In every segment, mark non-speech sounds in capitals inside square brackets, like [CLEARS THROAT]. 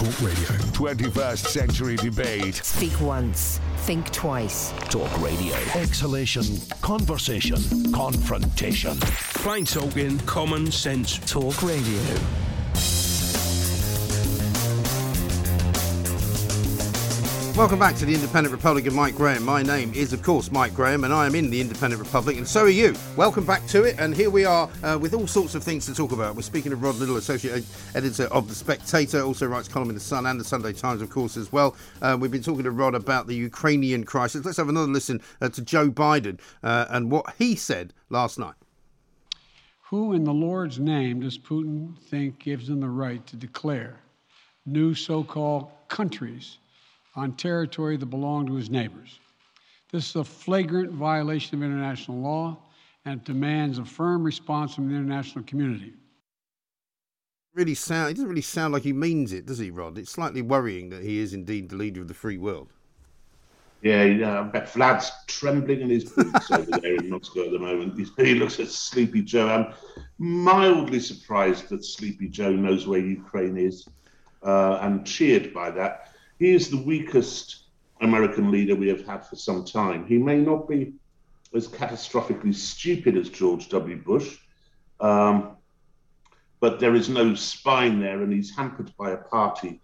Talk Radio. 21st century debate. Speak once, think twice. Talk Radio. Exhalation. Conversation. Confrontation. Plain talking, common sense. Talk Radio. Welcome back to the Independent Republic of Mike Graham. My name is, of course, Mike Graham, and I am in the Independent Republic, and so are you. Welcome back to it, and here we are uh, with all sorts of things to talk about. We're speaking to Rod Liddle, Associate Editor of The Spectator, also writes column in The Sun and The Sunday Times, of course, as well. Uh, we've been talking to Rod about the Ukrainian crisis. Let's have another listen uh, to Joe Biden uh, and what he said last night. Who in the Lord's name does Putin think gives him the right to declare new so called countries? On territory that belonged to his neighbors. This is a flagrant violation of international law and it demands a firm response from the international community. Really sound. He doesn't really sound like he means it, does he, Rod? It's slightly worrying that he is indeed the leader of the free world. Yeah, yeah I bet Vlad's trembling in his boots over there in Moscow at the moment. He looks at Sleepy Joe. I'm mildly surprised that Sleepy Joe knows where Ukraine is uh, and cheered by that. He is the weakest American leader we have had for some time. He may not be as catastrophically stupid as George W. Bush, um, but there is no spine there, and he's hampered by a party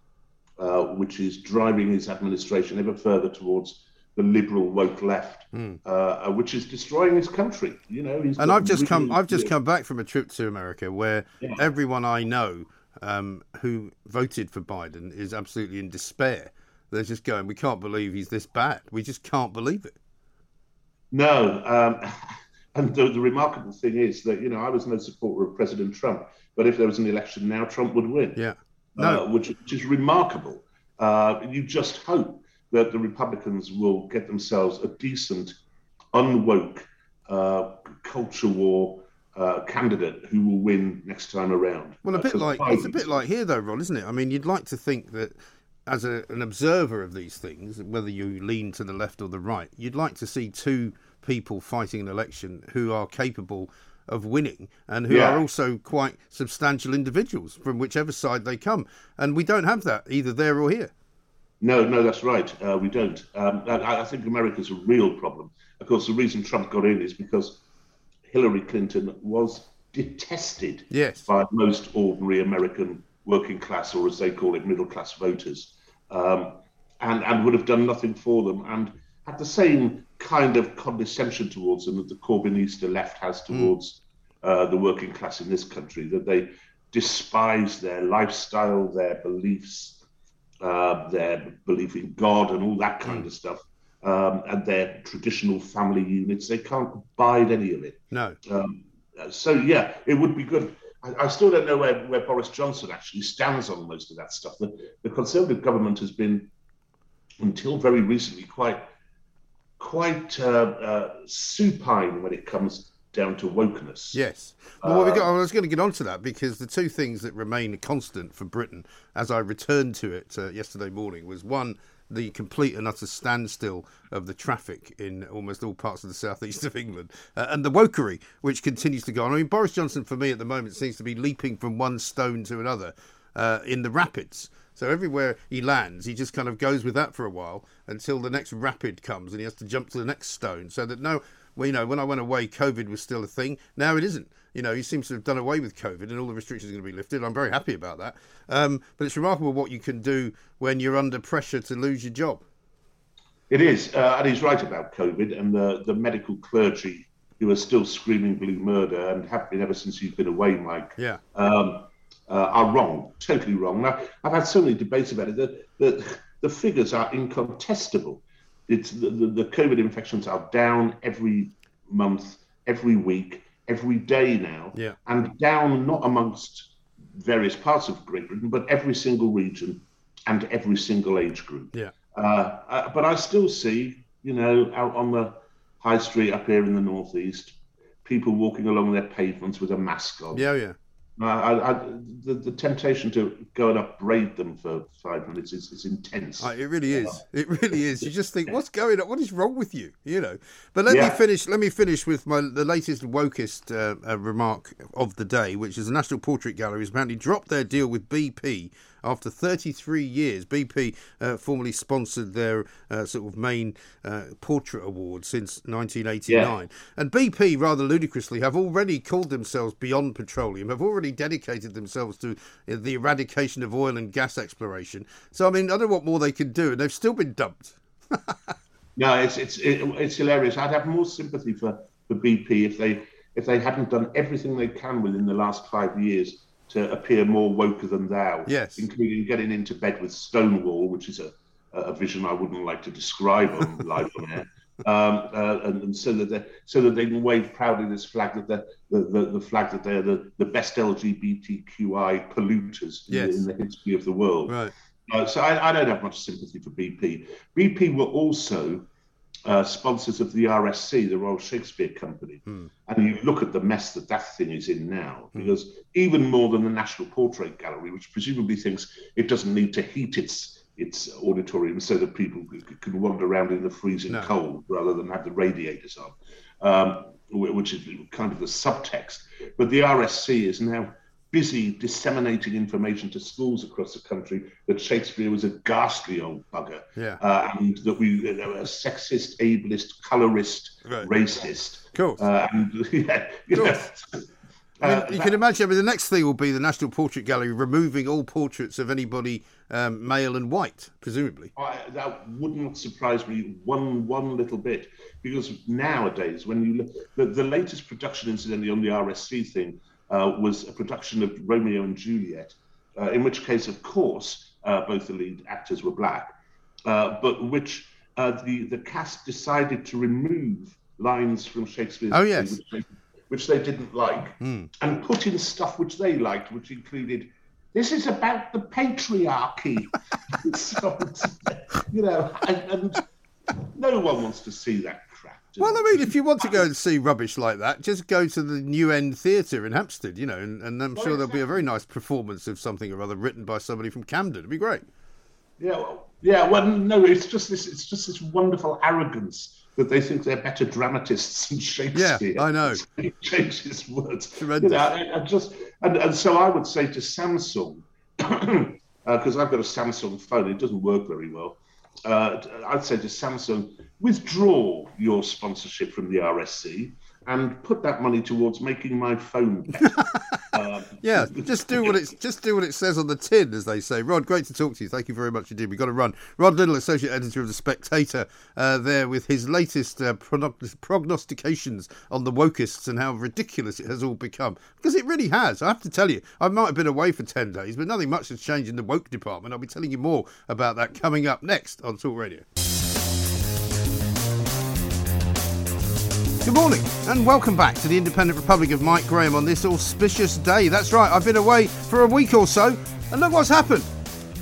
uh, which is driving his administration ever further towards the liberal woke left, mm. uh, which is destroying his country. You know, and I've just really come. I've just come back from a trip to America where yeah. everyone I know um, who voted for Biden is absolutely in despair. They're just going, we can't believe he's this bad. We just can't believe it. No. Um, [LAUGHS] and the, the, remarkable thing is that, you know, I was no supporter of President Trump, but if there was an election now, Trump would win. Yeah. No. Uh, which, which, is remarkable. Uh, you just hope that the Republicans will get themselves a decent, unwoke uh, culture war uh, candidate who will win next time around. Well, a bit like it's a bit like here, though, Ron, isn't it? I mean, you'd like to think that as a, an observer of these things, whether you lean to the left or the right, you'd like to see two people fighting an election who are capable of winning and who yeah. are also quite substantial individuals from whichever side they come. And we don't have that either there or here. No, no, that's right. Uh, we don't. Um, I, I think America's a real problem. Of course, the reason Trump got in is because Hillary Clinton was detested yes. by most ordinary American working class, or as they call it, middle class voters, um, and, and would have done nothing for them, and had the same kind of condescension towards them that the Corbynista left has hmm. towards mm. uh, the working class in this country, that they despise their lifestyle, their beliefs, uh, their belief in God, and all that kind mm. of stuff um, and their traditional family units. They can't abide any of it. No. Um, so yeah, it would be good. I, I, still don't know where, where Boris Johnson actually stands on most of that stuff. The, the Conservative government has been, until very recently, quite quite uh, uh, supine when it comes down to wokeness. Yes. Well, uh, got, I was going to get onto that because the two things that remain constant for Britain, as I returned to it uh, yesterday morning, was one the complete and utter standstill of the traffic in almost all parts of the southeast of England, uh, and the wokery which continues to go on. I mean, Boris Johnson for me at the moment seems to be leaping from one stone to another uh, in the rapids. So everywhere he lands, he just kind of goes with that for a while until the next rapid comes, and he has to jump to the next stone. So that no, well, you know, when I went away, COVID was still a thing. Now it isn't you know, he seems to have done away with COVID and all the restrictions are going to be lifted. I'm very happy about that. Um, but it's remarkable what you can do when you're under pressure to lose your job. It is, uh, and he's right about COVID and the, the medical clergy who are still screaming blue murder and have been ever since you've been away, Mike. Yeah. Um, uh, are wrong, totally wrong. Now, I've had so many debates about it. that, the, the figures are incontestable. It's the, the, the COVID infections are down every month, every week every day now, yeah. and down not amongst various parts of Great Britain, but every single region and every single age group. Yeah. Uh, uh, but I still see, you know, out on the high street up here in the northeast, people walking along their pavements with a mask on. Yeah, yeah. I, I, the, the temptation to go and upbraid them for five minutes is, is intense. Oh, it really is. It really is. You just think, what's going on? What is wrong with you? You know. But let yeah. me finish. Let me finish with my the latest wokest uh, uh, remark of the day, which is the National Portrait Gallery has apparently dropped their deal with BP after 33 years. BP uh, formally sponsored their uh, sort of main uh, portrait award since 1989. And BP, rather ludicrously, have already called themselves Beyond Petroleum, have already dedicated themselves to uh, the eradication of oil and gas exploration. So, I mean, I don't know what more they can do, and they've still been dumped. [LAUGHS] No, it's it's it, it's hilarious. I'd have more sympathy for, for BP if they if they hadn't done everything they can within the last five years to appear more woker than thou. Yes. including getting into bed with Stonewall, which is a a vision I wouldn't like to describe on [LAUGHS] live on air. Um, uh, and, and so that they so that they can wave proudly this flag that they're the, the, the flag that they're the, the best LGBTQI polluters Yes. in, the history of the world. Right. Uh, so I, I don't have much sympathy for BP. BP were also uh, sponsors of the RSC, the Royal Shakespeare Company, and you look at the mess that that thing is in now. Because even more than the National Portrait Gallery, which presumably thinks it doesn't need to heat its its auditorium so that people can wander around in the freezing No. cold rather than have the radiators on, um, which is kind of the subtext. But the RSC is now busy disseminating information to schools across the country that Shakespeare was a ghastly old bugger, Yeah. uh, and that we know, a sexist, ableist, colorist, Right. racist. Cool. Uh, and [LAUGHS] yeah, know, I mean, uh, you can imagine. I mean, the next thing will be the National Portrait Gallery removing all portraits of anybody um, male and white, presumably. I, that would not surprise me one one little bit because nowadays, when you look, the, the latest production, incidentally, on the RSC thing uh, was a production of Romeo and Juliet, uh, in which case, of course, uh, both the lead actors were black, uh, but which uh, the the cast decided to remove lines from Shakespeare's Oh, yes. which they, which they didn't like, and put in stuff which they liked, which included. This is about the patriarchy. [LAUGHS] so, you know, and, and no one wants to see that crap. Well. I mean, if you want to go and see rubbish like that, just go to the New End Theatre in Hampstead, you know, and, and I'm sure there'll be a very nice performance of something or other written by somebody from Camden. It'd be great. Yeah, well, yeah. Well, no, it's just this. It's just this wonderful arrogance that they think they're better dramatists than Shakespeare. Yeah, I know. [LAUGHS] His words. Tremendous. You know, I, I just and, and so I would say to Samsung, [CLEARS THROAT] uh, because I've got a Samsung phone, it doesn't work very well. Uh, I'd say to Samsung, withdraw your sponsorship from the RSC and put that money towards making my phone better. [LAUGHS] um, [LAUGHS] Yeah, just do what it's just do what it says on the tin, as they say. Rod, great to talk to you. Thank you very much indeed. We've got to run. Rod Liddle, associate editor of the Spectator, uh, there with his latest uh, prognostications on the wokists and how ridiculous it has all become. Because it really has. I have to tell you, I might have been away for ten days, but nothing much has changed in the woke department. I'll be telling you more about that coming up next on Talk Radio. Good morning and welcome back to the Independent Republic of Mike Graham on this auspicious day. That's right, I've been away for a week or so and look what's happened.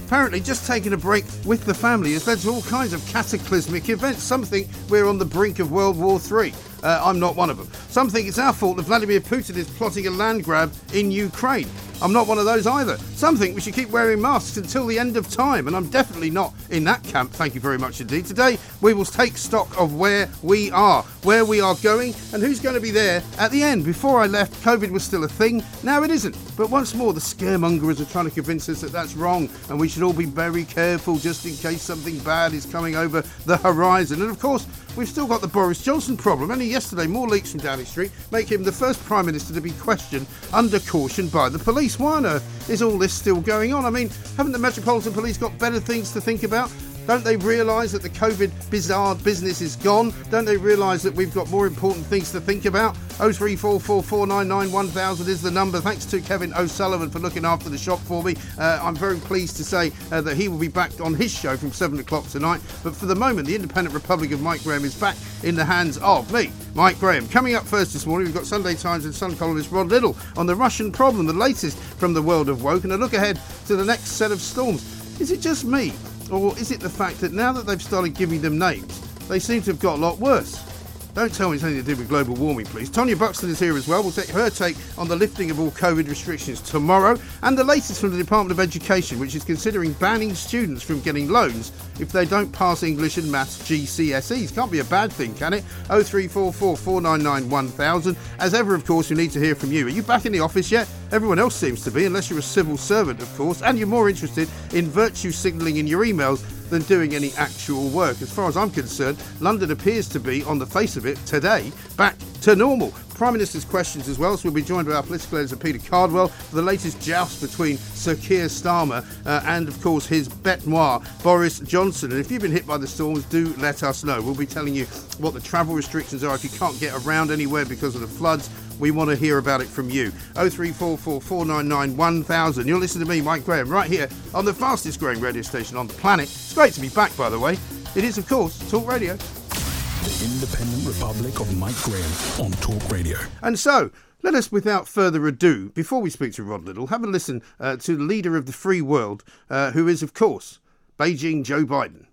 Apparently, just taking a break with the family has led to all kinds of cataclysmic events. something we're on the brink of World War III. Uh, I'm not one of them. Some think it's our fault that Vladimir Putin is plotting a land grab in Ukraine. I'm not one of those either. Some think we should keep wearing masks until the end of time, and I'm definitely not in that camp. Thank you very much indeed. Today, we will take stock of where we are, where we are going, and who's going to be there at the end. Before I left, COVID was still a thing. Now it isn't. But once more, the scaremongers are trying to convince us that that's wrong, and we should all be very careful just in case something bad is coming over the horizon. And of course, we've still got the Boris Johnson problem. Only yesterday, more leaks from Downing Street make him the first Prime Minister to be questioned under caution by the police. Why on earth is all this still going on? I mean, haven't the Metropolitan Police got better things to think about? Don't they realise that the COVID bizarre business is gone? Don't they realise that we've got more important things to think about? 03444991000 is the number. Thanks to Kevin O'Sullivan for looking after the shop for me. Uh, I'm very pleased to say uh, that he will be back on his show from 7 o'clock tonight. But for the moment, the Independent Republic of Mike Graham is back in the hands of me, Mike Graham. Coming up first this morning, we've got Sunday Times and Sun columnist Rod Liddle on the Russian problem, the latest from the world of woke, and a look ahead to the next set of storms. Is it just me? Or is it the fact that now that they've started giving them names, they seem to have got a lot worse? Don't tell me it's anything to do with global warming, please. Tonia Buxton is here as well. We'll take her take on the lifting of all COVID restrictions tomorrow. And the latest from the Department of Education, which is considering banning students from getting loans if they don't pass English and Maths GCSEs. Can't be a bad thing, can it? 0344 499 1000. As ever, of course, we need to hear from you. Are you back in the office yet? Everyone else seems to be, unless you're a civil servant, of course, and you're more interested in virtue signalling in your emails than doing any actual work. As far as I'm concerned, London appears to be, on the face of it, today, back to normal. Prime Minister's questions as well, so we'll be joined by our political editor Peter Cardwell for the latest joust between Sir Keir Starmer uh, and, of course, his bête noir, Boris Johnson. And if you've been hit by the storms, do let us know. We'll be telling you what the travel restrictions are if you can't get around anywhere because of the floods. We want to hear about it from you. 0344 499 1000. You're listening to me, Mike Graham, right here on the fastest growing radio station on the planet. It's great to be back, by the way. It is, of course, Talk Radio. The Independent Republic of Mike Graham on Talk Radio. And so, let us, without further ado, before we speak to Rod Liddle, have a listen uh, to the leader of the free world, uh, who is, of course, Beijing Joe Biden.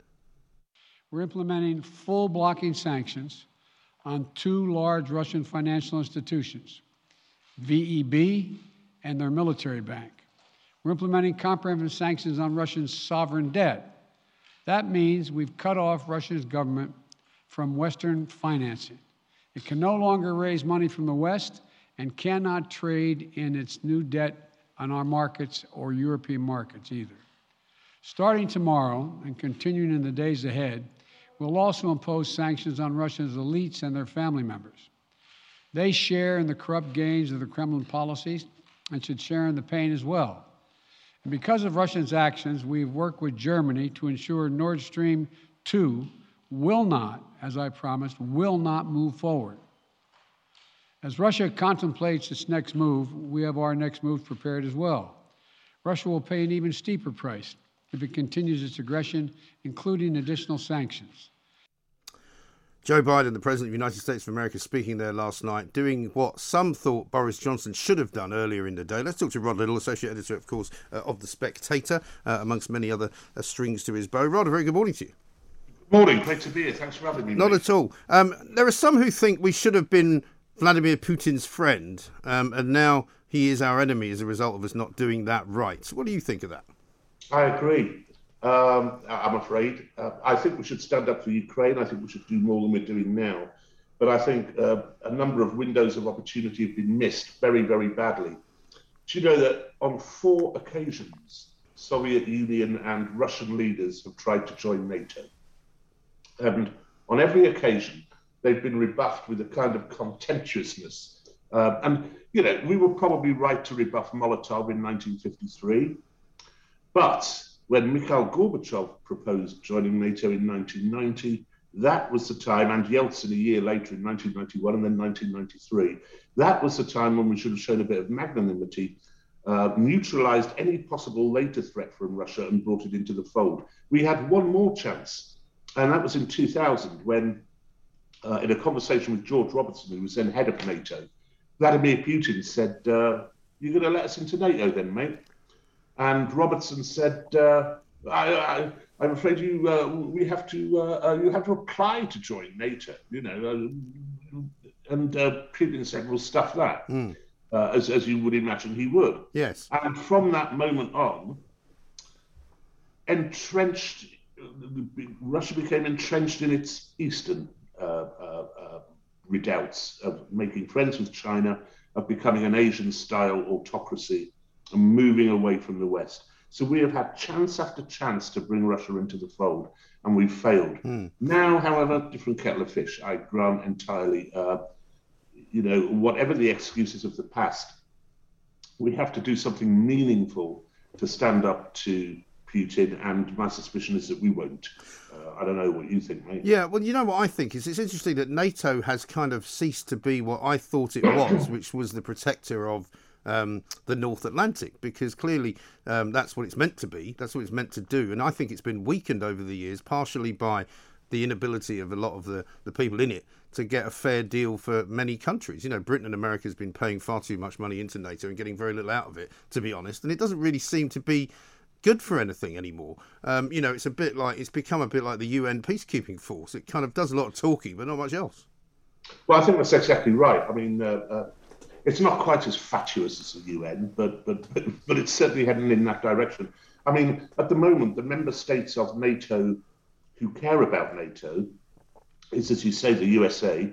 We're implementing full blocking sanctions on two large Russian financial institutions, VEB and their military bank. We're implementing comprehensive sanctions on Russian sovereign debt. That means we've cut off Russia's government from Western financing. It can no longer raise money from the West and cannot trade in its new debt on our markets or European markets either. Starting tomorrow and continuing in the days ahead, we'll also impose sanctions on Russia's elites and their family members. They share in the corrupt gains of the Kremlin policies and should share in the pain as well. And because of Russia's actions, we've worked with Germany to ensure Nord Stream 2 will not, as I promised, will not move forward. As Russia contemplates its next move, we have our next move prepared as well. Russia will pay an even steeper price if it continues its aggression, including additional sanctions. Joe Biden, the President of the United States of America, speaking there last night, doing what some thought Boris Johnson should have done earlier in the day. Let's talk to Rod Liddle, Associate Editor, of course, uh, of The Spectator, uh, amongst many other uh, strings to his bow. Rod, a very good morning to you. Good morning, great to be here. Thanks for having me. Not mate. at all. Um, there are some who think we should have been Vladimir Putin's friend, um, and now he is our enemy as a result of us not doing that right. What do you think of that? I agree. Um, I'm afraid. Uh, I think we should stand up for Ukraine. I think we should do more than we're doing now. But I think uh, a number of windows of opportunity have been missed very, very badly. Do you know that on four occasions, Soviet Union and Russian leaders have tried to join NATO? And on every occasion, they've been rebuffed with a kind of contemptuousness. Uh, and, you know, we were probably right to rebuff Molotov in 1953. But when Mikhail Gorbachev proposed joining NATO in 1990, that was the time, and Yeltsin a year later in 1991 and then 1993, that was the time when we should have shown a bit of magnanimity, uh, neutralized any possible later threat from Russia and brought it into the fold. We had one more chance, and that was in 2000 when, uh, in a conversation with George Robertson, who was then head of NATO, Vladimir Putin said, uh, You're going to let us into NATO then, mate? And Robertson said, uh, I, I, I'm afraid you uh, we have to uh, uh, you have to apply to join NATO. You know, uh, and uh, Putin said, "Well, stuff that," uh, as as you would imagine he would. Yes. And from that moment on, entrenched, Russia became entrenched in its eastern uh, uh, uh, redoubts of making friends with China, of becoming an Asian-style autocracy, and moving away from the West. So we have had chance after chance to bring Russia into the fold, and we've failed. Now, however, different kettle of fish. I grant entirely. Uh, you know, whatever the excuses of the past, we have to do something meaningful to stand up to Putin, and my suspicion is that we won't. Uh, I don't know what you think, mate. Yeah, well, you know what I think is it's interesting that NATO has kind of ceased to be what I thought it was, [COUGHS] which was the protector of um, the North Atlantic, because clearly um, that's what it's meant to be. That's what it's meant to do, and I think it's been weakened over the years, partially by the inability of a lot of the, the people in it to get a fair deal for many countries. You know, Britain and America has been paying far too much money into NATO and getting very little out of it, to be honest, and it doesn't really seem to be good for anything anymore. Um, you know, it's a bit like it's become a bit like the UN peacekeeping force. It kind of does a lot of talking, but not much else. Well, I think that's exactly right. I mean, uh, uh, it's not quite as fatuous as the UN, but, but but but it's certainly heading in that direction. I mean, at the moment, the member states of NATO who care about NATO is, as you say, the USA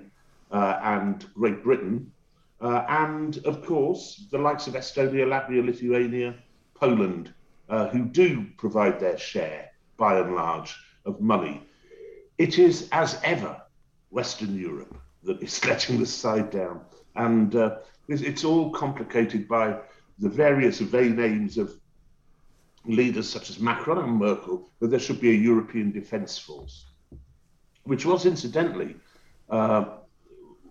uh, and Great Britain, uh, and of course the likes of Estonia, Latvia, Lithuania, Poland, uh, who do provide their share by and large of money. It is, as ever, Western Europe that is [LAUGHS] letting the side down. And uh, it's, it's, all complicated by the various vain aims of leaders such as Macron and Merkel that there should be a European defence force, which was incidentally uh,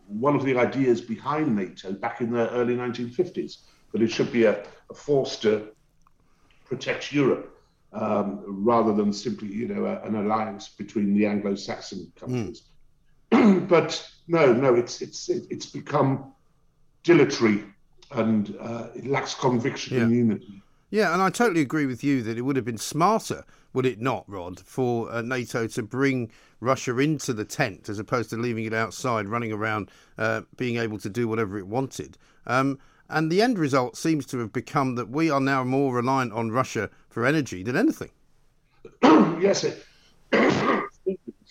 one of the ideas behind NATO back in the early 1950s, that it should be a, a force to protect Europe. Um, rather than simply, you know, a, an alliance between the Anglo-Saxon countries. Mm. [CLEARS THROAT] but no, no, it's it's it's become dilatory and uh, it lacks conviction yeah. and unity. Yeah, and I totally agree with you that it would have been smarter, would it not, Rod, for uh, NATO to bring Russia into the tent as opposed to leaving it outside, running around, uh, being able to do whatever it wanted. Um, and the end result seems to have become that we are now more reliant on Russia for energy than anything. [CLEARS THROAT] yes, it,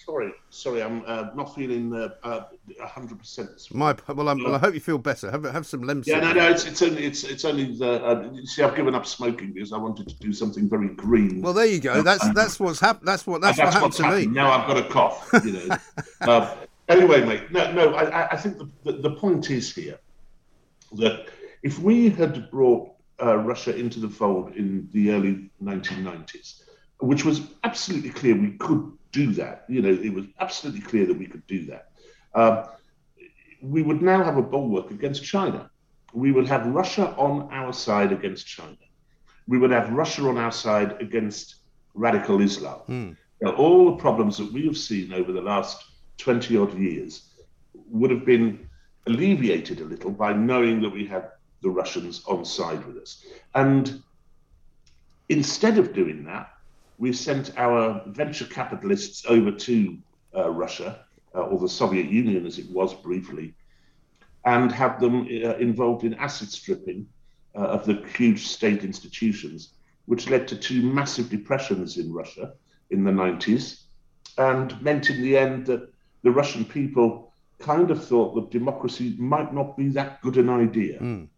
sorry, sorry, I'm uh, not feeling uh, uh, hundred percent. My well, well, i hope you feel better. Have have some Lemsip. Yeah, no, no, it's it's only it's it's only the. Uh, see, I've given up smoking because I wanted to do something very green. Well, there you go. That's that's what's happened. That's what that's, that's what happened to happened. me. Now I've got a cough. You know. [LAUGHS] uh, anyway, mate. No, no. I, I think the, the, the point is here that if we had brought uh, Russia into the fold in the early 1990s, which was absolutely clear we could do that. You know, it was absolutely clear that we could do that. Um, we would now have a bulwark against China. We would have Russia on our side against China. We would have Russia on our side against radical Islam. Mm. Now, all the problems that we have seen over the last 20 odd years would have been alleviated a little by knowing that we had the Russians on side with us. And instead of doing that, we sent our venture capitalists over to uh, Russia, uh, or the Soviet Union as it was briefly, and had them uh, involved in asset stripping uh, of the huge state institutions, which led to two massive depressions in Russia in the 90s, and meant in the end that the Russian people kind of thought that democracy might not be that good an idea. Mm.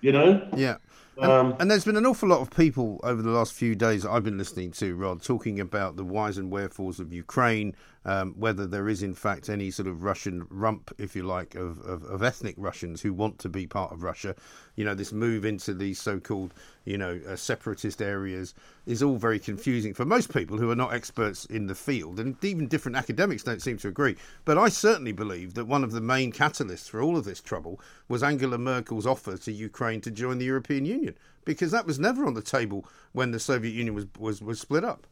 You know? Yeah. And, um, and, there's been an awful lot of people over the last few days I've been listening to, Rod, talking about the whys and wherefores of Ukraine, um, whether there is in fact any sort of Russian rump, if you like, of, of, of, ethnic Russians who want to be part of Russia. You know, this move into these so-called, you know, uh, separatist areas is all very confusing for most people who are not experts in the field, and even different academics don't seem to agree. But I certainly believe that one of the main catalysts for all of this trouble was Angela Merkel's offer to Ukraine to join the European Union, because that was never on the table when the Soviet Union was was, was split up.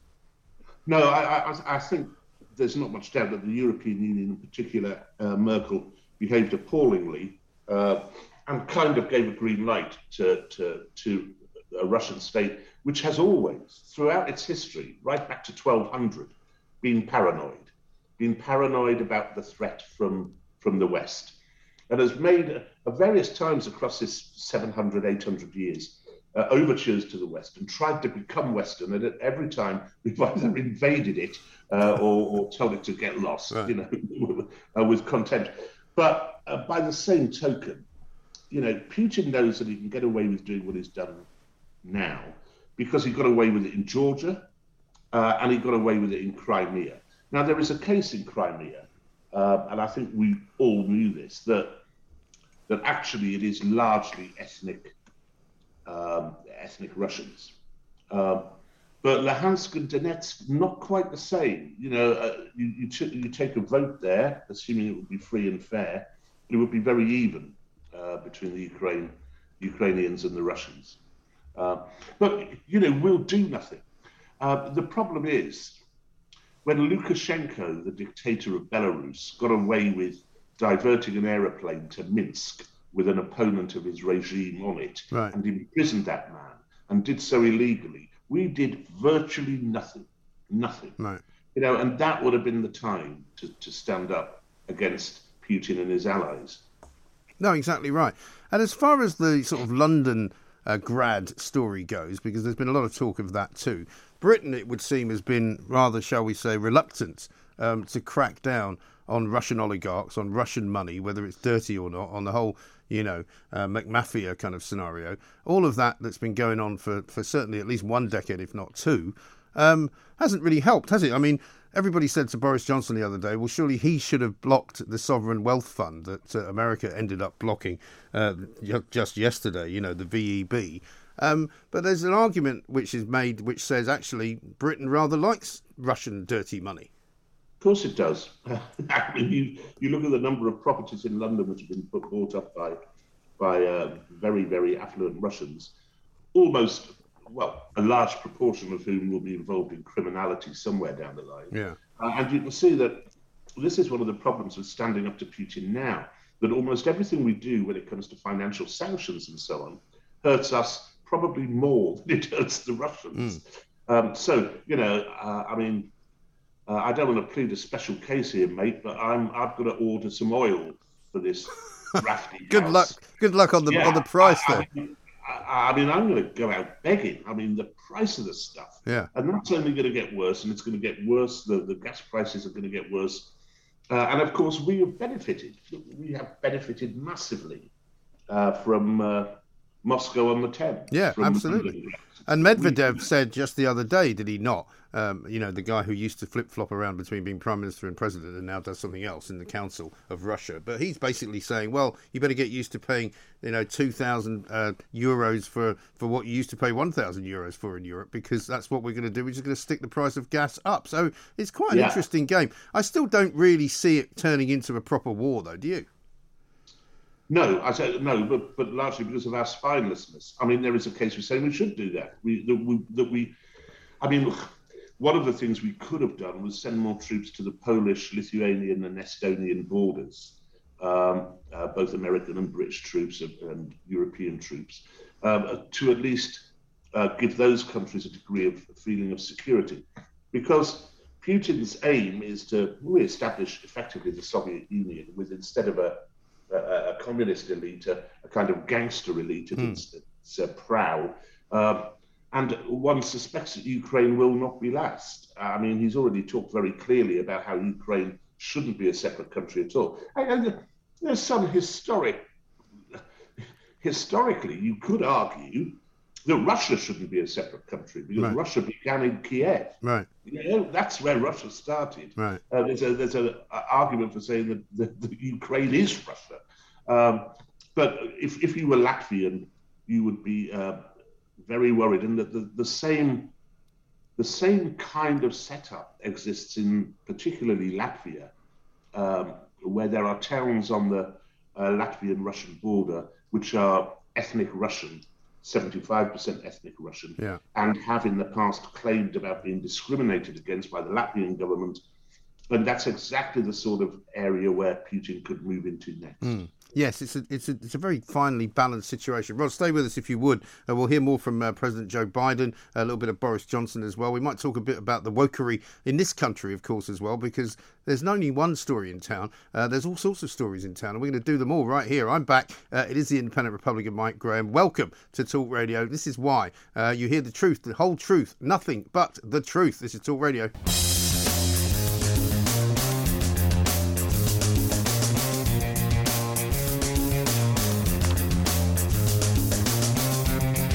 No, I, I, I think there's not much doubt that the European Union, in particular, uh, Merkel, behaved appallingly uh, and kind of gave a green light to, to, to a Russian state, which has always, throughout its history, right back to 1200, been paranoid, been paranoid about the threat from, from the West, and has made uh, various times across this 700, 800 years uh, overtures to the West and tried to become Western, and at every time we've [LAUGHS] either invaded it uh, or, or, told it to get lost, right. you know, [LAUGHS] uh, with contempt. But uh, by the same token, you know, Putin knows that he can get away with doing what he's done now because he got away with it in Georgia uh, and he got away with it in Crimea. Now there is a case in Crimea, uh, and I think we all knew this that that actually it is largely ethnic um, ethnic Russians. Um, but Luhansk and Donetsk, not quite the same. You know, uh, you, you, t- you, take a vote there, assuming it would be free and fair, it would be very even uh, between the Ukraine, Ukrainians and the Russians. Uh, but, you know, we'll do nothing. Uh, the problem is, when Lukashenko, the dictator of Belarus, got away with diverting an aeroplane to Minsk with an opponent of his regime on it right. and imprisoned that man and did so illegally. We did virtually nothing, nothing. Right. You know, and that would have been the time to, to stand up against Putin and his allies. No, exactly right. And as far as the sort of London uh, grad story goes, because there's been a lot of talk of that too, Britain, it would seem, has been rather, shall we say, reluctant um, to crack down on Russian oligarchs, on Russian money, whether it's dirty or not, on the whole, you know, uh, McMafia kind of scenario. All of that that's been going on for, for certainly at least one decade, if not two, um, hasn't really helped, has it? I mean, everybody said to Boris Johnson the other day, well, surely he should have blocked the sovereign wealth fund that uh, America ended up blocking uh, just yesterday, you know, the VEB. Um, but there's an argument which is made which says actually Britain rather likes Russian dirty money. Of course it does. [LAUGHS] I mean, you, you look at the number of properties in London which have been bought up by by uh, very, very affluent Russians, almost well, a large proportion of whom will be involved in criminality somewhere down the line. Yeah. Uh, and you can see that this is one of the problems with standing up to Putin now, that almost everything we do when it comes to financial sanctions and so on hurts us probably more [LAUGHS] than it hurts the Russians. Mm. Um, so, you know, uh, I mean, uh, I don't want to plead a special case here, mate, but I'm I've got to order some oil for this [LAUGHS] rafty. good house. luck. Good luck on the yeah, on the price I, there. I mean, I, mean, I'm going to go out begging. I mean, the price of the stuff. Yeah. And that's only going to get worse, and it's going to get worse. The, the gas prices are going to get worse. Uh, and of course, we have benefited. We have benefited massively uh, from uh, Moscow on the Thames. Yeah, absolutely. And Medvedev said just the other day, did he not? Um, you know, the guy who used to flip flop around between being prime minister and president and now does something else in the council of Russia. But he's basically saying, well, you better get used to paying, you know, 2,000 uh, euros for, for what you used to pay 1,000 euros for in Europe because that's what we're going to do. We're just going to stick the price of gas up. So it's quite an yeah. interesting game. I still don't really see it turning into a proper war, though, do you? No, I said no, but but largely because of our spinelessness. I mean, there is a case for saying we should do that. We that we, that we I mean, one of the things we could have done was send more troops to the Polish, Lithuanian, and Estonian borders, um, uh, both American and British troops and, and European troops, um, to at least uh, give those countries a degree of feeling of security. Because Putin's aim is to re establish effectively the Soviet Union with instead of a, a, a communist elite, a, a, kind of gangster elite mm. its, its uh, prow. Um, and one suspects that Ukraine will not be last. I mean, he's already talked very clearly about how Ukraine shouldn't be a separate country at all. And there's some historic, historically, you could argue that Russia shouldn't be a separate country because right. Russia began in Kiev. Right. You know, that's where Russia started. Right. Uh, there's a there's an argument for saying that, that, that Ukraine is Russia. Um, but if, if you were Latvian, you would be uh, very worried, and that the, the same the same kind of setup exists in particularly Latvia, um, where there are towns on the uh, Latvian-Russian border which are ethnic Russian, 75% ethnic Russian, yeah. and have in the past claimed about being discriminated against by the Latvian government. And that's exactly the sort of area where Putin could move into next. Mm. Yes, it's a, it's a, it's a very finely balanced situation. Rod, stay with us if you would. Uh, we'll hear more from uh, President Joe Biden, a little bit of Boris Johnson as well. We might talk a bit about the wokery in this country, of course, as well, because there's not only one story in town, uh, there's all sorts of stories in town, and we're going to do them all right here. I'm back. Uh, it is the Independent Republican Mike Graham. Welcome to Talk Radio. This is why uh, you hear the truth, the whole truth, nothing but the truth. This is Talk Radio.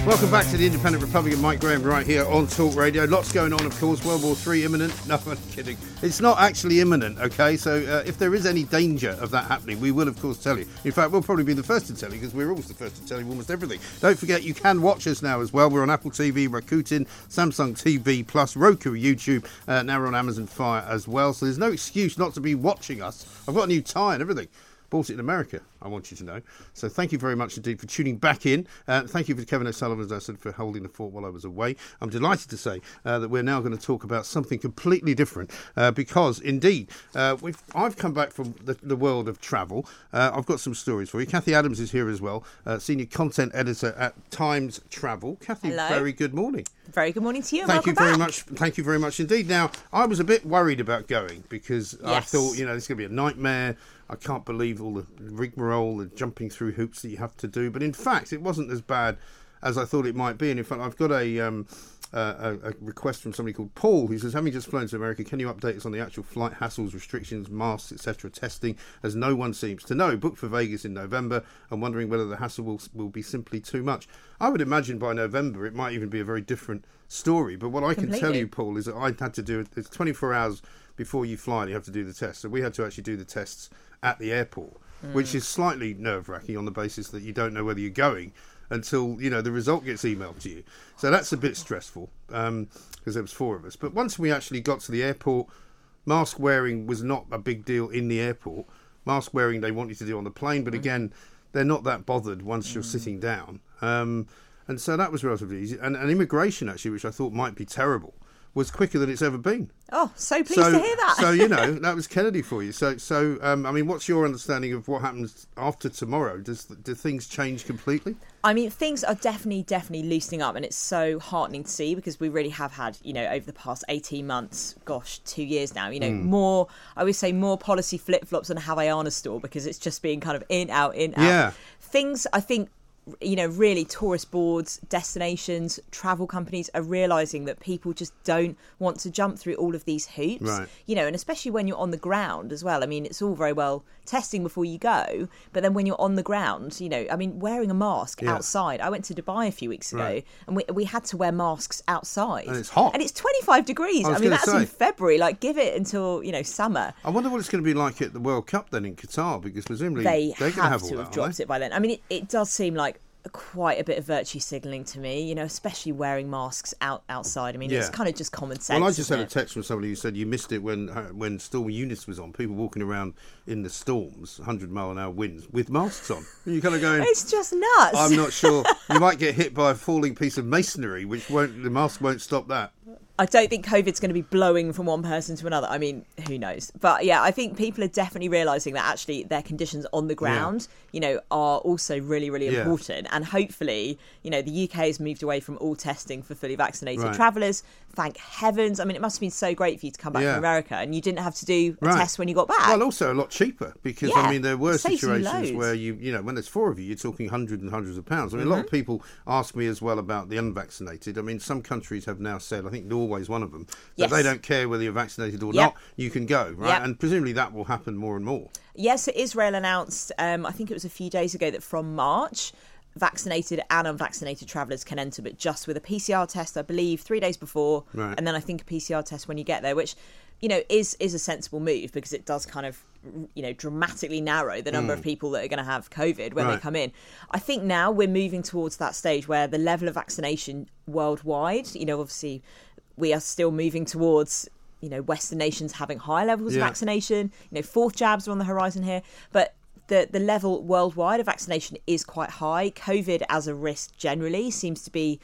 Welcome back to the Independent Republican, Mike Graham, right here on Talk Radio. Lots going on, of course. World War Three imminent. [LAUGHS] No, I'm kidding. It's not actually imminent, okay? So uh, if there is any danger of that happening, we will, of course, tell you. In fact, we'll probably be the first to tell you because we're always the first to tell you almost everything. Don't forget, you can watch us now as well. We're on Apple TV, Rakuten, Samsung TV Plus, Roku, YouTube. Uh, now we're on Amazon Fire as well. So there's no excuse not to be watching us. I've got a new tie and everything. Bought it in America. I want you to know. So thank you very much indeed for tuning back in. Uh, thank you for Kevin O'Sullivan, as I said, for holding the fort while I was away. I'm delighted to say uh, that we're now going to talk about something completely different uh, because, indeed, uh, we've I've come back from the, the world of travel. Uh, I've got some stories for you. Kathy Adams is here as well, uh, senior content editor at Times Travel. Kathy, Hello. very good morning. Very good morning to you. Thank you very back. much. Thank you very much indeed. Now, I was a bit worried about going because I thought, you know, it's going to be a nightmare. I can't believe all the rigmarole, the jumping through hoops that you have to do. But in fact, it wasn't as bad as I thought it might be. And in fact, I've got a. Um, uh, a, a request from somebody called Paul who says, having just flown to America, can you update us on the actual flight hassles, restrictions, masks, etc., testing, as no one seems to know. Booked for Vegas in November and wondering whether the hassle will, will be simply too much. I would imagine by November it might even be a very different story. But what I can tell you, Paul, is that I had to do it. It's 24 hours before you fly, and you have to do the test. So we had to actually do the tests at the airport, which is slightly nerve wracking on the basis that you don't know whether you're going until you know the result gets emailed to you. So that's a bit stressful um, because there was four of us. But once we actually got to the airport, mask wearing was not a big deal in the airport. Mask wearing they want you to do on the plane, but mm. again, they're not that bothered once you're mm. sitting down. Um, and so that was relatively easy. And, and immigration, actually, which I thought might be terrible, was quicker than it's ever been. Oh, so pleased so, to hear that. so you know [LAUGHS] that was Kennedy for you. So, so um, I mean, what's your understanding of what happens after tomorrow? Does do things change completely? I mean, things are definitely, definitely loosening up, and it's so heartening to see because we really have had, you know, over the past 18 months, gosh, two years now, you know, Hmm. more, I would say, more policy flip flops than a Havaiana store because it's just being kind of in, out, in, out. Yeah. Things, I think, you know, really tourist boards, destinations, travel companies are realizing that people just don't want to jump through all of these hoops. Right. You know, and especially when you're on the ground as well. I mean, it's all very well testing before you go, but then when you're on the ground, you know, I mean, wearing a mask Yeah. outside. I went to Dubai a few weeks ago Right. and we, we had to wear masks outside. And it's hot. And it's 25 degrees. I I, mean, that's say. in February. Like, give it until, you know, summer. I wonder what it's going to be like at the World Cup then in Qatar because presumably They they're have, going to have all to that. have dropped it by then. I mean, it, it does seem like quite a bit of virtue signalling to me, you know, especially wearing masks out outside. I mean, it's kind of just common sense. Well, I just had a text from somebody who said you missed it when uh, when Storm Eunice was on. People walking around in the storms, 100 mile an hour winds, with masks on. And you're kind of going. It's just nuts. I'm not sure. You might get hit by a falling piece of masonry, which won't the mask won't stop that. I don't think COVID's going to be blowing from one person to another. I mean, who knows? But yeah, I think people are definitely realizing that actually their conditions on the ground, you know, are also really, really Yeah. important. And hopefully, you know, the UK has moved away from all testing for fully vaccinated Right. travellers. Thank heavens. I mean, it must have been so great for you to come back Yeah. from America and you didn't have to do a Right. test when you got back. Well, also a lot cheaper because I mean there were situations where you you know when there's four of you, you're talking hundreds and hundreds of pounds. I mean, a lot Mm-hmm. of people ask me as well about the unvaccinated. I mean, some countries have now said, I think Norway's one of them, that Yes. they don't care whether you're vaccinated or Yep. not. You can go, right? Yep. And presumably that will happen more and more. Yes, so Israel announced, um, I think it was a few days ago, that from March, vaccinated and unvaccinated travellers can enter, but just with a PCR test, I believe, three days before, Right. and then I think a PCR test when you get there, which you know is is a sensible move because it does kind of you know dramatically narrow the number of mm. people that are going to have COVID when. Right. they come in. I think now we're moving towards that stage where the level of vaccination worldwide, you know, obviously we are still moving towards you know Western nations having high levels Yeah. of vaccination. You know, fourth jabs are on the horizon here, but the the level worldwide of vaccination is quite high. COVID as a risk generally seems to be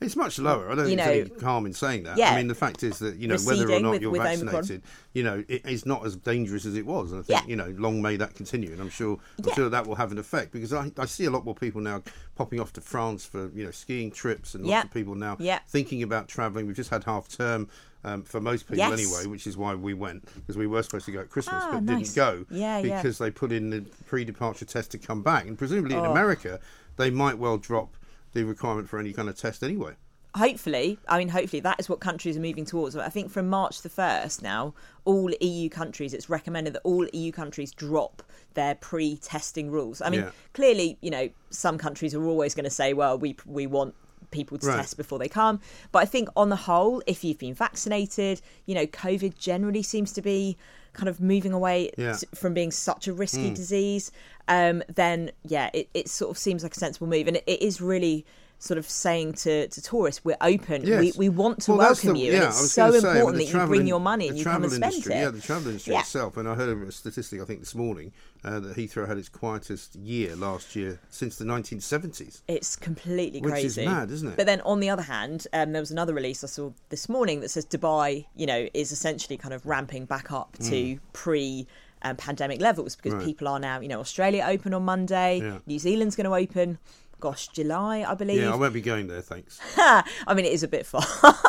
It's much lower. I don't think know, there's any harm in saying that. yeah. I mean, the fact is that you know whether or not with- you're with Omicron. vaccinated, you know, it is not as dangerous as it was. And I think Yeah. you know, long may that continue. And I'm sure, I'm Yeah. sure that will have an effect because I, I see a lot more people now popping off to France for you know skiing trips, and lots Yeah. of people now thinking about travelling. We've just had half term. Um, for most people, Yes. anyway, which is why we went because we were supposed to go at Christmas Ah, but nice. didn't go Yeah, yeah. because they put in the pre-departure test to come back, and presumably in Oh. America they might well drop the requirement for any kind of test anyway. hopefully, I mean, hopefully that is what countries are moving towards. I think from March the 1st now, all EU countries, it's recommended that all EU countries drop their pre-testing rules. I mean, Yeah. clearly, you know, some countries are always going to say, well, we we want people to Right. test before they come. But I think on the whole, if you've been vaccinated, you know, COVID generally seems to be kind of moving away Yeah. from being such a risky disease, um, then yeah, it, it sort of seems like a sensible move. And it, it is really sort of saying to, to tourists, "We're open. Yes. We, we want to Well, welcome the- you, yeah, and it's so say, important that you bring in- your money and you come and travel spend industry, it." Yeah, the travel industry Yeah. itself. And I heard a statistic, I think, this morning uh, that Heathrow had its quietest year last year since the 1970s. It's completely crazy. Which is mad, isn't it? But then on the other hand, um, there was another release I saw this morning that says Dubai, you know, is essentially kind of ramping back up to pre. Um, pandemic levels because Mm. Right. people are now, you know, Australia open on Monday, Yeah. New Zealand's going to open, gosh, July, I believe. Yeah, I won't be going there, thanks. [LAUGHS] I mean, it is a bit far.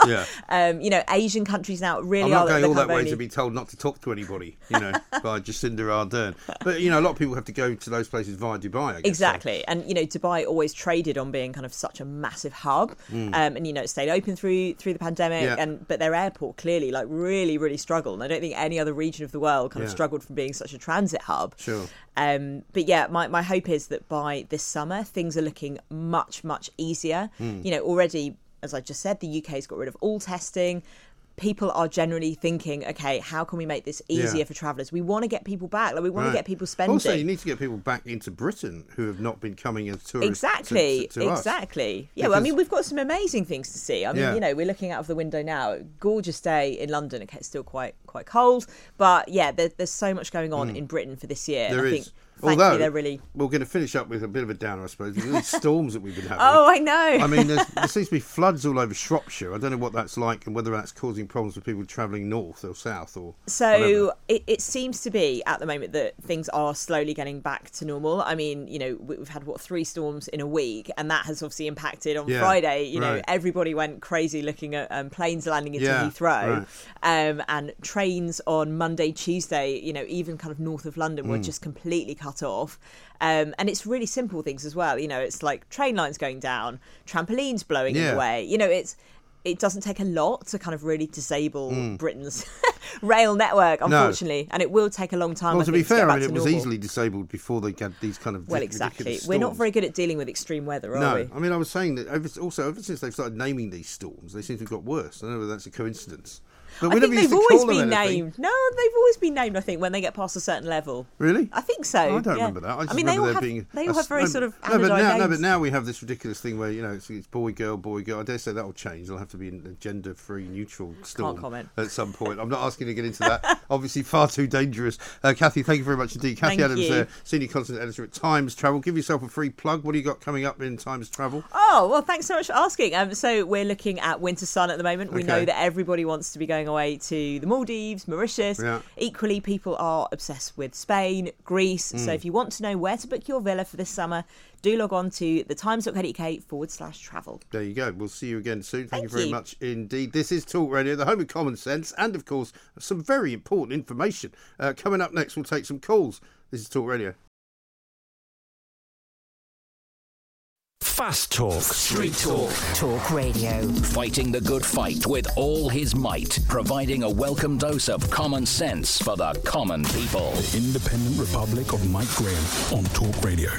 Yeah. [LAUGHS] um, you know, Asian countries now really I'm are not going all that way to be told not to talk to anybody, you know, [LAUGHS] by Jacinda Ardern. But, you know, a lot of people have to go to those places via Dubai, I guess. so- Exactly, and you know Dubai always traded on being kind of such a massive hub, um, and you know it stayed open through through the pandemic, Mm. Yeah. and but their airport clearly like really really struggled. And I don't think any other region of the world kind of struggled from being such a transit hub. Sure. Um, but yeah, my, my hope is that by this summer things are looking much much easier. Hmm. You know already, as I just said, the UK's got rid of all testing. People are generally thinking, okay, how can we make this easier Yeah. for travellers? We want to get people back, like we want Right. to get people spending. Also, you need to get people back into Britain who have not been coming as tourists. Exactly, to, to us. exactly. Yeah, well, I mean, we've got some amazing things to see. I mean, Yeah. you know, we're looking out of the window now. Gorgeous day in London. It's still quite quite cold, but yeah, there, there's so much going on in Britain for this year. There I is. think, Although they're really. we're going to finish up with a bit of a downer, I suppose. These storms that we've been having. Oh, I know. I mean, [LAUGHS] there seems to be floods all over Shropshire. I don't know what that's like and whether that's causing problems for people travelling north or south or. So it, it seems to be at the moment that things are slowly getting back to normal. I mean, you know, we- we've had what three storms in a week, and that has obviously impacted on Yeah, Friday. You know, right. everybody went crazy looking at um, planes landing into Yeah, Heathrow, um, and trains on Monday, Tuesday. You know, even kind of north of London Mm. were just completely cut off. Um, and it's really simple things as well. You know, it's like train lines going down, trampolines blowing in Yeah. the way. You know, it's it doesn't take a lot to kind of really disable Mm. Britain's [LAUGHS] rail network, unfortunately, and it will take a long time. Well, I to be fair, get I mean, it was normal. easily disabled before they had these kind of Well, exactly. We're not very good at dealing with extreme weather, are No, we? I mean, I was saying that also ever since they've started naming these storms, they seem to have got worse. I don't know whether that's a coincidence. But I think they've always been named. No, they've always been named. I think when they get past a certain level. Really? I think so. I don't yeah. remember that. I, just mean, they all have being they all have very no, sort of no, but now, no, but now we have this ridiculous thing where you know it's, it's boy, girl, boy, girl. I dare say that will change. There'll have to be a gender-free, neutral storm comment. at some point. I'm not asking to get into that. [LAUGHS] Obviously, far too dangerous. Uh, Kathy, thank you very much indeed. Kathy Thank Adams, uh, senior content editor at Times Travel. Give yourself a free plug. What do you got coming up in Times Travel? Oh well, thanks so much for asking. Um, so we're looking at winter sun at the moment. We know that everybody wants to be going away to the Maldives, Mauritius. Yeah. Equally, people are obsessed with Spain, Greece. Mm. So if you want to know where to book your villa for this summer, do log on to thetimes.co.uk forward slash travel. There you go. We'll see you again soon. Thank, you very you. much indeed. This is Talk Radio, the home of common sense, and of course, some very important information. Uh, coming up next, we'll take some calls. This is Talk Radio. Fast Talk. Street Talk. Talk Radio. Fighting the good fight with all his might, providing a welcome dose of common sense for the common people. Independent Republic of Mike Graham on Talk Radio.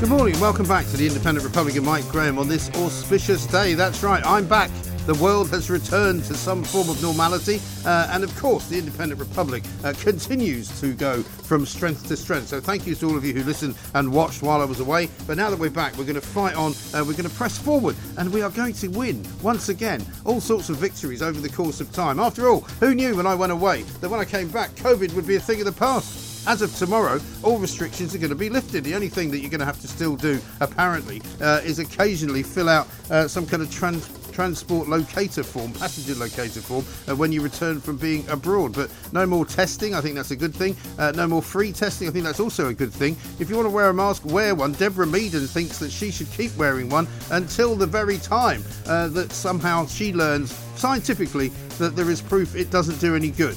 Good morning. Welcome back to the Independent Republic of Mike Graham on this auspicious day. That's right, I'm back. The world has returned to some form of normality, uh, and of course, the Independent Republic uh, continues to go from strength to strength. So, thank you to all of you who listened and watched while I was away. But now that we're back, we're going to fight on, uh, we're going to press forward, and we are going to win once again all sorts of victories over the course of time. After all, who knew when I went away that when I came back, COVID would be a thing of the past? As of tomorrow, all restrictions are going to be lifted. The only thing that you're going to have to still do, apparently, uh, is occasionally fill out uh, some kind of trans- transport locator form, passenger locator form, uh, when you return from being abroad. But no more testing. I think that's a good thing. Uh, no more free testing. I think that's also a good thing. If you want to wear a mask, wear one. Deborah Meaden thinks that she should keep wearing one until the very time uh, that somehow she learns scientifically that there is proof it doesn't do any good.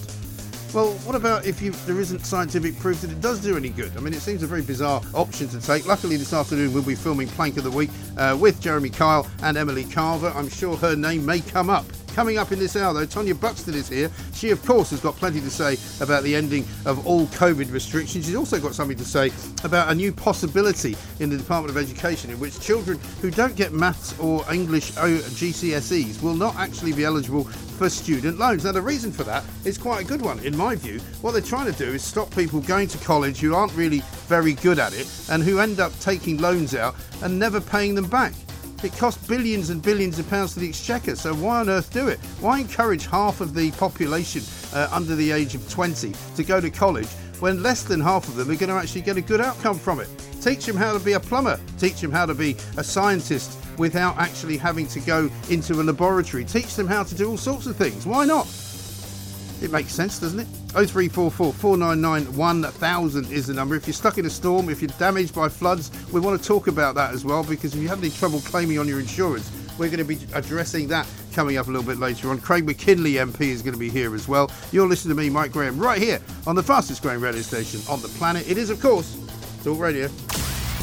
Well, what about if you, there isn't scientific proof that it does do any good? I mean, it seems a very bizarre option to take. Luckily, this afternoon we'll be filming Plank of the Week uh, with Jeremy Kyle and Emily Carver. I'm sure her name may come up Coming up in this hour, though, Tonia Buxton is here. She, of course, has got plenty to say about the ending of all COVID restrictions. She's also got something to say about a new possibility in the Department of Education in which children who don't get maths or English GCSEs will not actually be eligible for student loans. Now, the reason for that is quite a good one, in my view. What they're trying to do is stop people going to college who aren't really very good at it and who end up taking loans out and never paying them back. It costs billions and billions of pounds to the exchequer, so why on earth do it? Why encourage half of the population uh, under the age of 20 to go to college when less than half of them are going to actually get a good outcome from it? Teach them how to be a plumber, teach them how to be a scientist without actually having to go into a laboratory, teach them how to do all sorts of things. Why not? It makes sense, doesn't it? 0344 499 1000 is the number. If you're stuck in a storm, if you're damaged by floods, we want to talk about that as well because if you have any trouble claiming on your insurance, we're going to be addressing that coming up a little bit later on. Craig Mackinlay MP is going to be here as well. You're listening to me, Mike Graham, right here on the fastest growing radio station on the planet. It is, of course, Talk Radio.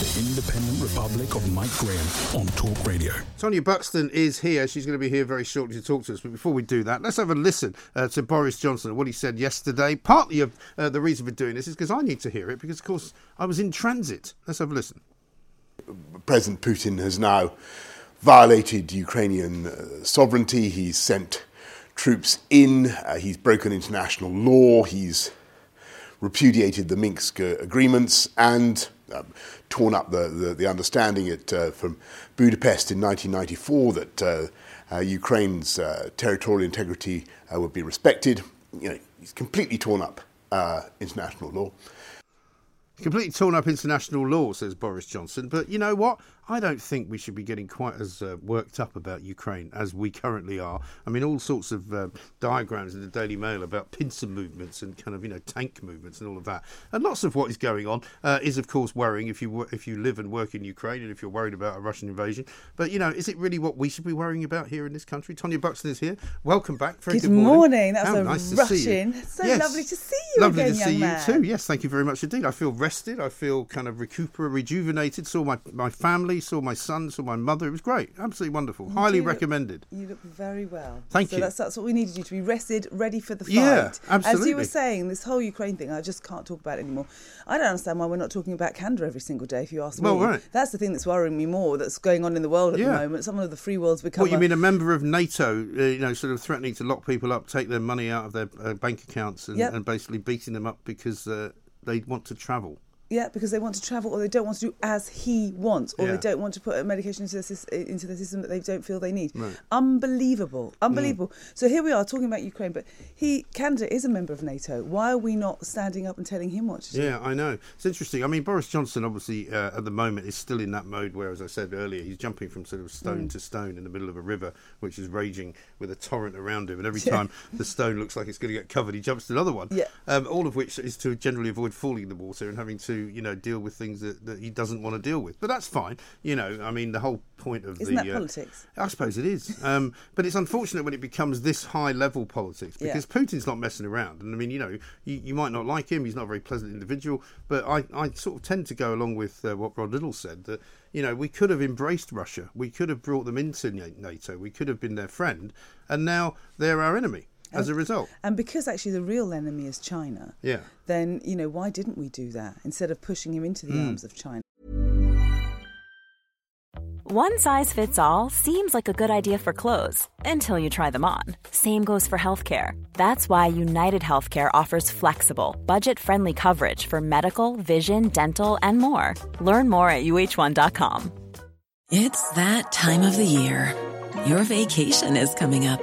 The Independent Republic of Mike Graham on Talk Radio. Tonia Buxton is here. She's going to be here very shortly to talk to us. But before we do that, let's have a listen uh, to Boris Johnson and what he said yesterday. Partly of uh, the reason for doing this is because I need to hear it because, of course, I was in transit. Let's have a listen. President Putin has now violated Ukrainian uh, sovereignty. He's sent troops in. Uh, he's broken international law. He's repudiated the Minsk uh, agreements and um, torn up the, the, the understanding at, uh, from Budapest in 1994 that uh, uh, Ukraine's uh, territorial integrity uh, would be respected. You know, he's completely torn up international law. Completely torn up international law, says Boris Johnson. But you know what? I don't think we should be getting quite as uh, worked up about Ukraine as we currently are. I mean, all sorts of uh, diagrams in the Daily Mail about pincer movements and kind of you know tank movements and all of that. And lots of what is going on uh, is, of course, worrying if you if you live and work in Ukraine and if you're worried about a Russian invasion. But you know, is it really what we should be worrying about here in this country? Tonia Buxton is here. Welcome back. Very good, good morning. morning. That was How a nice to see you. So Yes. lovely to see you Lovely again, to see man. you too. Yes, thank you very much indeed. I feel rested. I feel kind of recuperated, rejuvenated. Saw my, my family, saw my son, saw my mother. It was great. Absolutely wonderful. You Highly do look- recommended. You look very well. Thank so you. That's, that's what we needed you to be rested, ready for the fight. Yeah, absolutely. As you were saying, this whole Ukraine thing, I just can't talk about anymore. I don't understand why we're not talking about Canada every single day, if you ask Well, me. right. That's the thing that's worrying me more that's going on in the world at Yeah. the moment. Some of the free world's become. What you a- mean, a member of NATO, uh, you know, sort of threatening to lock people up, take their money out of their uh, bank accounts, and, Yep. and basically beating them up because uh, they want to travel. Yeah, because they want to travel or they don't want to do as he wants or Yeah. they don't want to put a medication into the, into the system that they don't feel they need. Right. Unbelievable. Unbelievable. So here we are talking about Ukraine, but he Canada is a member of NATO. Why are we not standing up and telling him what to do? Yeah, I know. It's interesting. I mean, Boris Johnson, obviously, uh, at the moment, is still in that mode where, as I said earlier, he's jumping from sort of stone Mm. to stone in the middle of a river, which is raging with a torrent around him. And every [LAUGHS] time the stone looks like it's going to get covered, he jumps to another one. Yeah. Um, all of which is to generally avoid falling in the water and having to, you know, deal with things that, that he doesn't want to deal with. But that's fine. You know, I mean, the whole point of Isn't the. that uh, politics? I suppose it is. [LAUGHS] Um, but it's unfortunate when it becomes this high level politics Yeah. because Putin's not messing around. And I mean, you know, you, you might not like him, he's not a very pleasant individual, but I, I sort of tend to go along with uh, what Rod Liddle said that, you know, we could have embraced Russia, we could have brought them into NATO, we could have been their friend, and now they're our enemy as a result. And because actually the real enemy is China, Yeah. then, you know, why didn't we do that instead of pushing him into the Mm. arms of China? One size fits all seems like a good idea for clothes until you try them on. Same goes for healthcare. That's why United Healthcare offers flexible, budget friendly coverage for medical, vision, dental, and more. Learn more at uhc.com. It's that time of the year. Your vacation is coming up.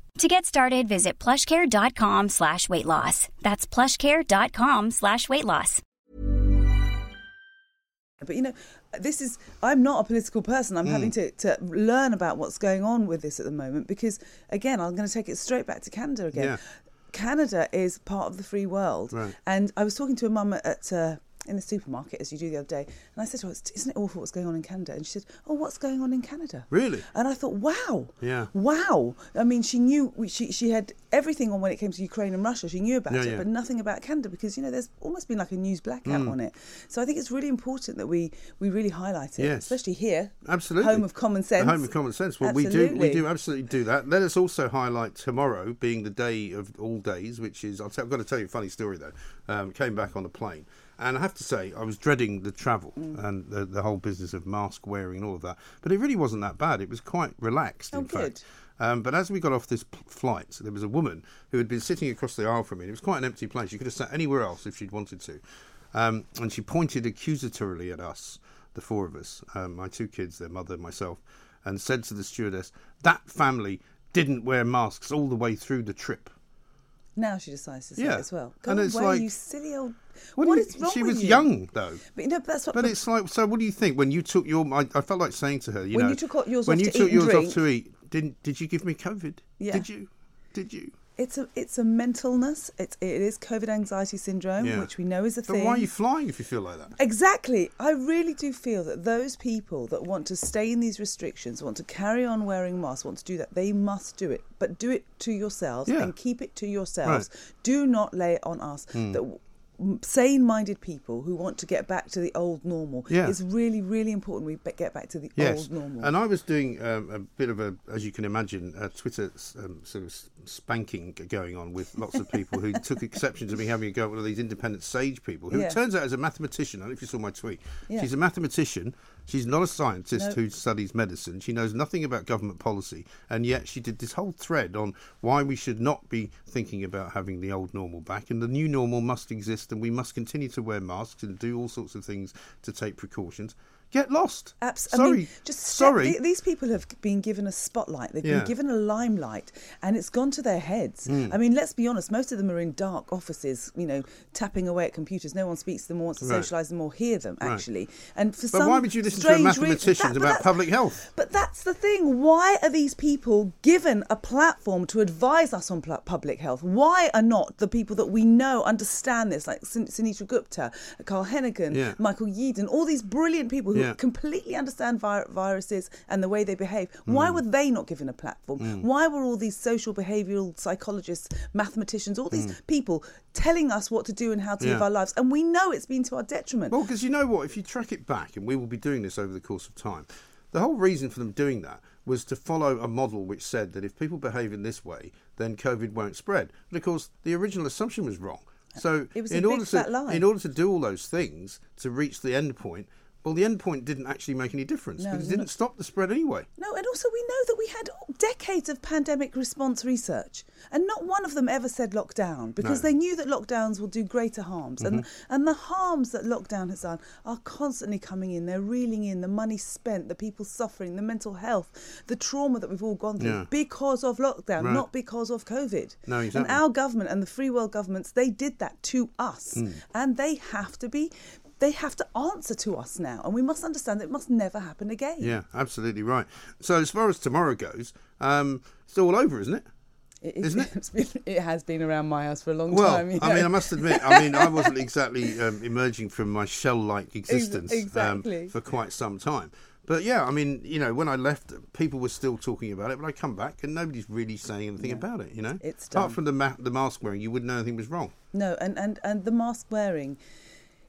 To get started, visit plushcare.com slash weight loss. That's plushcare.com slash weight loss. But you know, this is I'm not a political person. I'm Mm. having to, to learn about what's going on with this at the moment because again, I'm going to take it straight back to Canada again. Yeah. Canada is part of the free world, Right. and I was talking to a mum at. at uh, in the supermarket, as you do the other day, and I said to her, "Isn't it awful what's going on in Canada?" And she said, "Oh, what's going on in Canada?" Really? And I thought, "Wow, Yeah. wow!" I mean, she knew she she had everything on when it came to Ukraine and Russia. She knew about Yeah, it, yeah. but nothing about Canada because you know there's almost been like a news blackout Mm. on it. So I think it's really important that we we really highlight it, Yes. especially here, Absolutely. home of common sense. The home of common sense. Well, we do we Absolutely. do absolutely do that. Let us also highlight tomorrow being the day of all days, which is I've got to tell you a funny story though. Um, came back on a plane, and I have to say I was dreading the travel Mm. and the, the whole business of mask wearing and all of that, but it really wasn't that bad. It was quite relaxed, Oh, in good. fact. Um, but as we got off this p- flight, there was a woman who had been sitting across the aisle from me. And it was quite an empty plane. She could have sat anywhere else if she'd wanted to. Um, and she pointed accusatorily at us, the four of us, um, my two kids, their mother, myself, and said to the stewardess, "That family didn't wear masks all the way through the trip." Now she decides to say Yeah. it as well. Go And it's away, like- you silly old. What what is you- wrong she was you? young though. But you know, that's what. But it's like, so what do you think when you took your? I, I felt like saying to her, you When know, you took yours when off you to took eat yours drink- off to eat, didn't did you give me COVID? Yeah. Did you? Did you? It's a it's a mentalness. It's it is COVID anxiety syndrome, Yeah. which we know is a But thing. why are you flying if you feel like that? Exactly. I really do feel that those people that want to stay in these restrictions, want to carry on wearing masks, want to do that, they must do it. But do it to yourselves Yeah. and keep it to yourselves. Right. Do not lay it on us. Mm. That sane minded people who want to get back to the old normal. Yeah. It's really, really important we get back to the Yes, old normal. and I was doing um, a bit of a, as you can imagine, a Twitter um, sort of spanking going on with lots of people who took [LAUGHS] exception to me having a go at one of these independent sage people. Who Yeah. it turns out is a mathematician. I don't know if you saw my tweet. Yeah. She's a mathematician. She's not a scientist No. who studies medicine. She knows nothing about government policy, and yet she did this whole thread on why we should not be thinking about having the old normal back, and the new normal must exist, and we must continue to wear masks and do all sorts of things to take precautions. Get lost. Sorry, I mean, just sorry. th- these people have been given a spotlight. They've Yeah. been given a limelight, and it's gone to their heads. Mm. I mean, let's be honest. Most of them are in dark offices, you know, tapping away at computers. No one speaks to them or wants to Right. socialise them or hear them. Right. Actually, and for But some why would you listen to a mathematician that- about public health? But that's the thing. Why are these people given a platform to advise us on pl- public health? Why are not the people that we know understand this, like Sunetra Gupta, Carl Heneghan, Yeah. Michael Yeadon, all these brilliant people who Yeah. completely understand vi- viruses and the way they behave? Why Mm. were they not given a platform? Mm. Why were all these social behavioural psychologists, mathematicians, all these Mm. people telling us what to do and how to live our lives? And we know it's been to our detriment. Well, because you know what? If you track it back, and we will be doing this over the course of time, the whole reason for them doing that was to follow a model which said that if people behave in this way, then COVID won't spread. But of course, the original assumption was wrong. So, It was in order to in order to do all those things to reach the end point, well, the end point didn't actually make any difference No, because it didn't stop the spread anyway. No, and also we know that we had decades of pandemic response research, and not one of them ever said lockdown because No. they knew that lockdowns will do greater harms, and Mhm. and the harms that lockdown has done are constantly coming in. They're reeling in the money spent, the people suffering, the mental health, the trauma that we've all gone through Yeah. because of lockdown, Right. not because of COVID. No, And our government and the free world governments, they did that to us, Mm. and they have to be. They have to answer to us now, and we must understand that it must never happen again. Yeah, absolutely right. So, as far as tomorrow goes, um, it's all over, isn't it? It, Isn't it? [LAUGHS] Been, it has been around my house for a long Well, time. you I mean, I must admit, I mean, I wasn't [LAUGHS] exactly um, emerging from my shell-like existence exactly. um, for quite some time. But yeah, I mean, you know, when I left, people were still talking about it, but I come back and nobody's really saying anything about it. You know, It's apart done. from the ma- the mask wearing, you wouldn't know anything was wrong. No, and, and, and the mask wearing,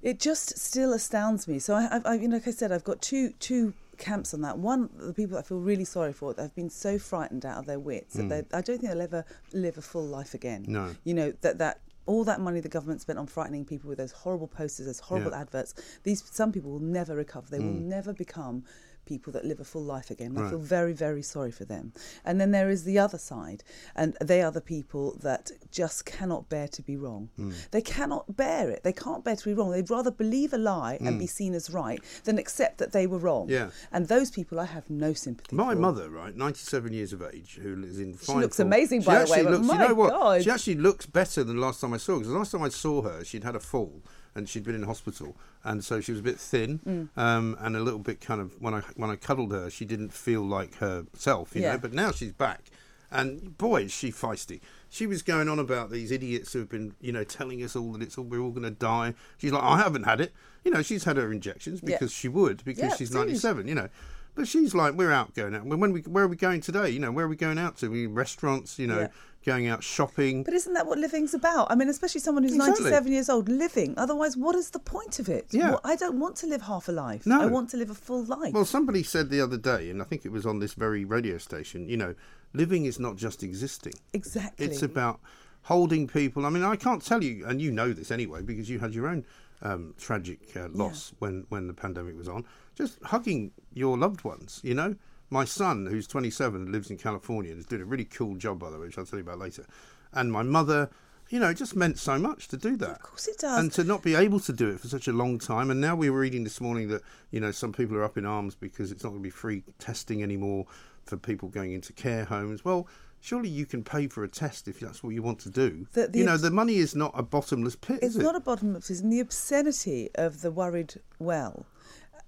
it just still astounds me. So I, I, you know, like I said, I've got two two camps on that. One, the people I feel really sorry for, that have been so frightened out of their wits that Mm. they, I don't think they'll ever live a full life again. No. You know that that. All that money the government spent on frightening people with those horrible posters, those horrible Yeah. adverts. These some people will never recover. They will Mm. never become people that live a full life again. I feel very, very sorry for them. And then there is the other side, and they are the people that just cannot bear to be wrong. Mm. They cannot bear it. They can't bear to be wrong. They'd rather believe a lie and Mm. be seen as right than accept that they were wrong. Yeah. And those people I have no sympathy My for. mother, right, 97 years of age, who lives in She looks form. amazing, She by the way, looks, my you know what? God. She actually looks better than the last time I saw her. Because the last time I saw her, she'd had a fall and she'd been in hospital, and so she was a bit thin Mm. um, and a little bit kind of. When I when I cuddled her, she didn't feel like herself, you Yeah. know. But now she's back, and boy, is she feisty. She was going on about these idiots who've been, you know, telling us all that it's all we're all going to die. She's like, I haven't had it. You know, she's had her injections Yeah. because she would because Yeah, she's 97. You know. But she's like, we're out going out. When when we, where are we going today? You know, where are we going out to? We restaurants, you know, Yeah. going out shopping. But isn't that what living's about? I mean, especially someone who's Exactly. 97 years old living. Otherwise, what is the point of it? Yeah. Well, I don't want to live half a life. No. I want to live a full life. Well, somebody said the other day, and I think it was on this very radio station, you know, living is not just existing. exactly. It's about holding people. I mean, I can't tell you, and you know this anyway, because you had your own um, tragic uh, loss when, when the pandemic was on. Just hugging your loved ones, you know? My son, who's 27 lives in California, and is doing a really cool job, by the way, which I'll tell you about later. And my mother, you know, it just meant so much to do that. Of course it does. And to not be able to do it for such a long time. And now we were reading this morning that, you know, some people are up in arms because it's not going to be free testing anymore for people going into care homes. Well, surely you can pay for a test if that's what you want to do. The- the you know, obs- the money is not a bottomless pit, It's is it? not a bottomless pit. And the obscenity of the worried well.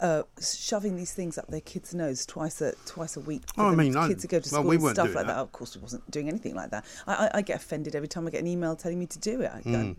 Uh, shoving these things up their kids' nose twice a twice a week. Oh, I mean, kids to go to well, school we and stuff like that. that. Of course, we wasn't doing anything like that. I, I, I get offended every time I get an email telling me to do it. I, Mm.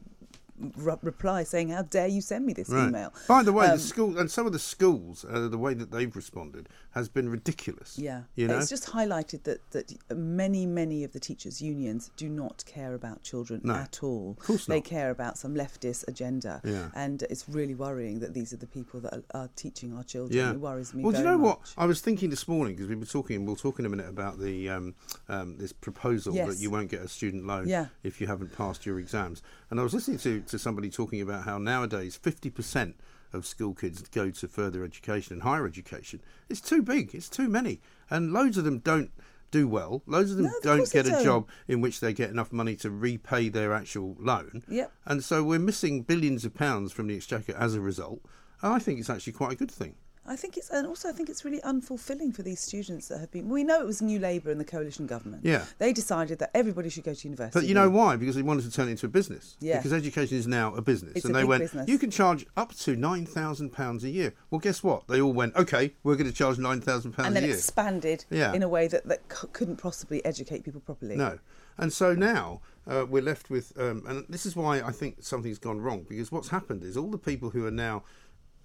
Re- reply saying, "How dare you send me this Right. email?" By the way, Um, the school and some of the schools, uh, the way that they've responded has been ridiculous. Yeah, you know, it's just highlighted that that many many of the teachers' unions do not care about children No, at all. of course not. They care about some leftist agenda, Yeah. and it's really worrying that these are the people that are, are teaching our children. Yeah. It worries me. Well, do you know what? I was thinking this morning because we were talking. We'll talk in a minute about the um, um, this proposal that you won't get a student loan Yeah. if you haven't passed your exams. And I was listening to, to somebody talking about how nowadays fifty percent of school kids go to further education and higher education. It's too big. It's too many, and loads of them don't do well. Loads of them No, of don't get a don't. job in which they get enough money to repay their actual loan. Yep. And so we're missing billions of pounds from the exchequer as a result. And I think it's actually quite a good thing. I think it's, and also I think it's really unfulfilling for these students that have been. We know it was New Labour and the coalition government. Yeah. They decided that everybody should go to university. But you know why? Because they wanted to turn it into a business. Yeah. Because education is now a business. It's and a they big went, business. you can charge up to £9,000 a year. Well, guess what? They all went, okay, we're going to charge £9,000 a year. and then expanded Yeah. in a way that, that c- couldn't possibly educate people properly. No. And so now uh, we're left with, um, and this is why I think something's gone wrong, because what's happened is all the people who are now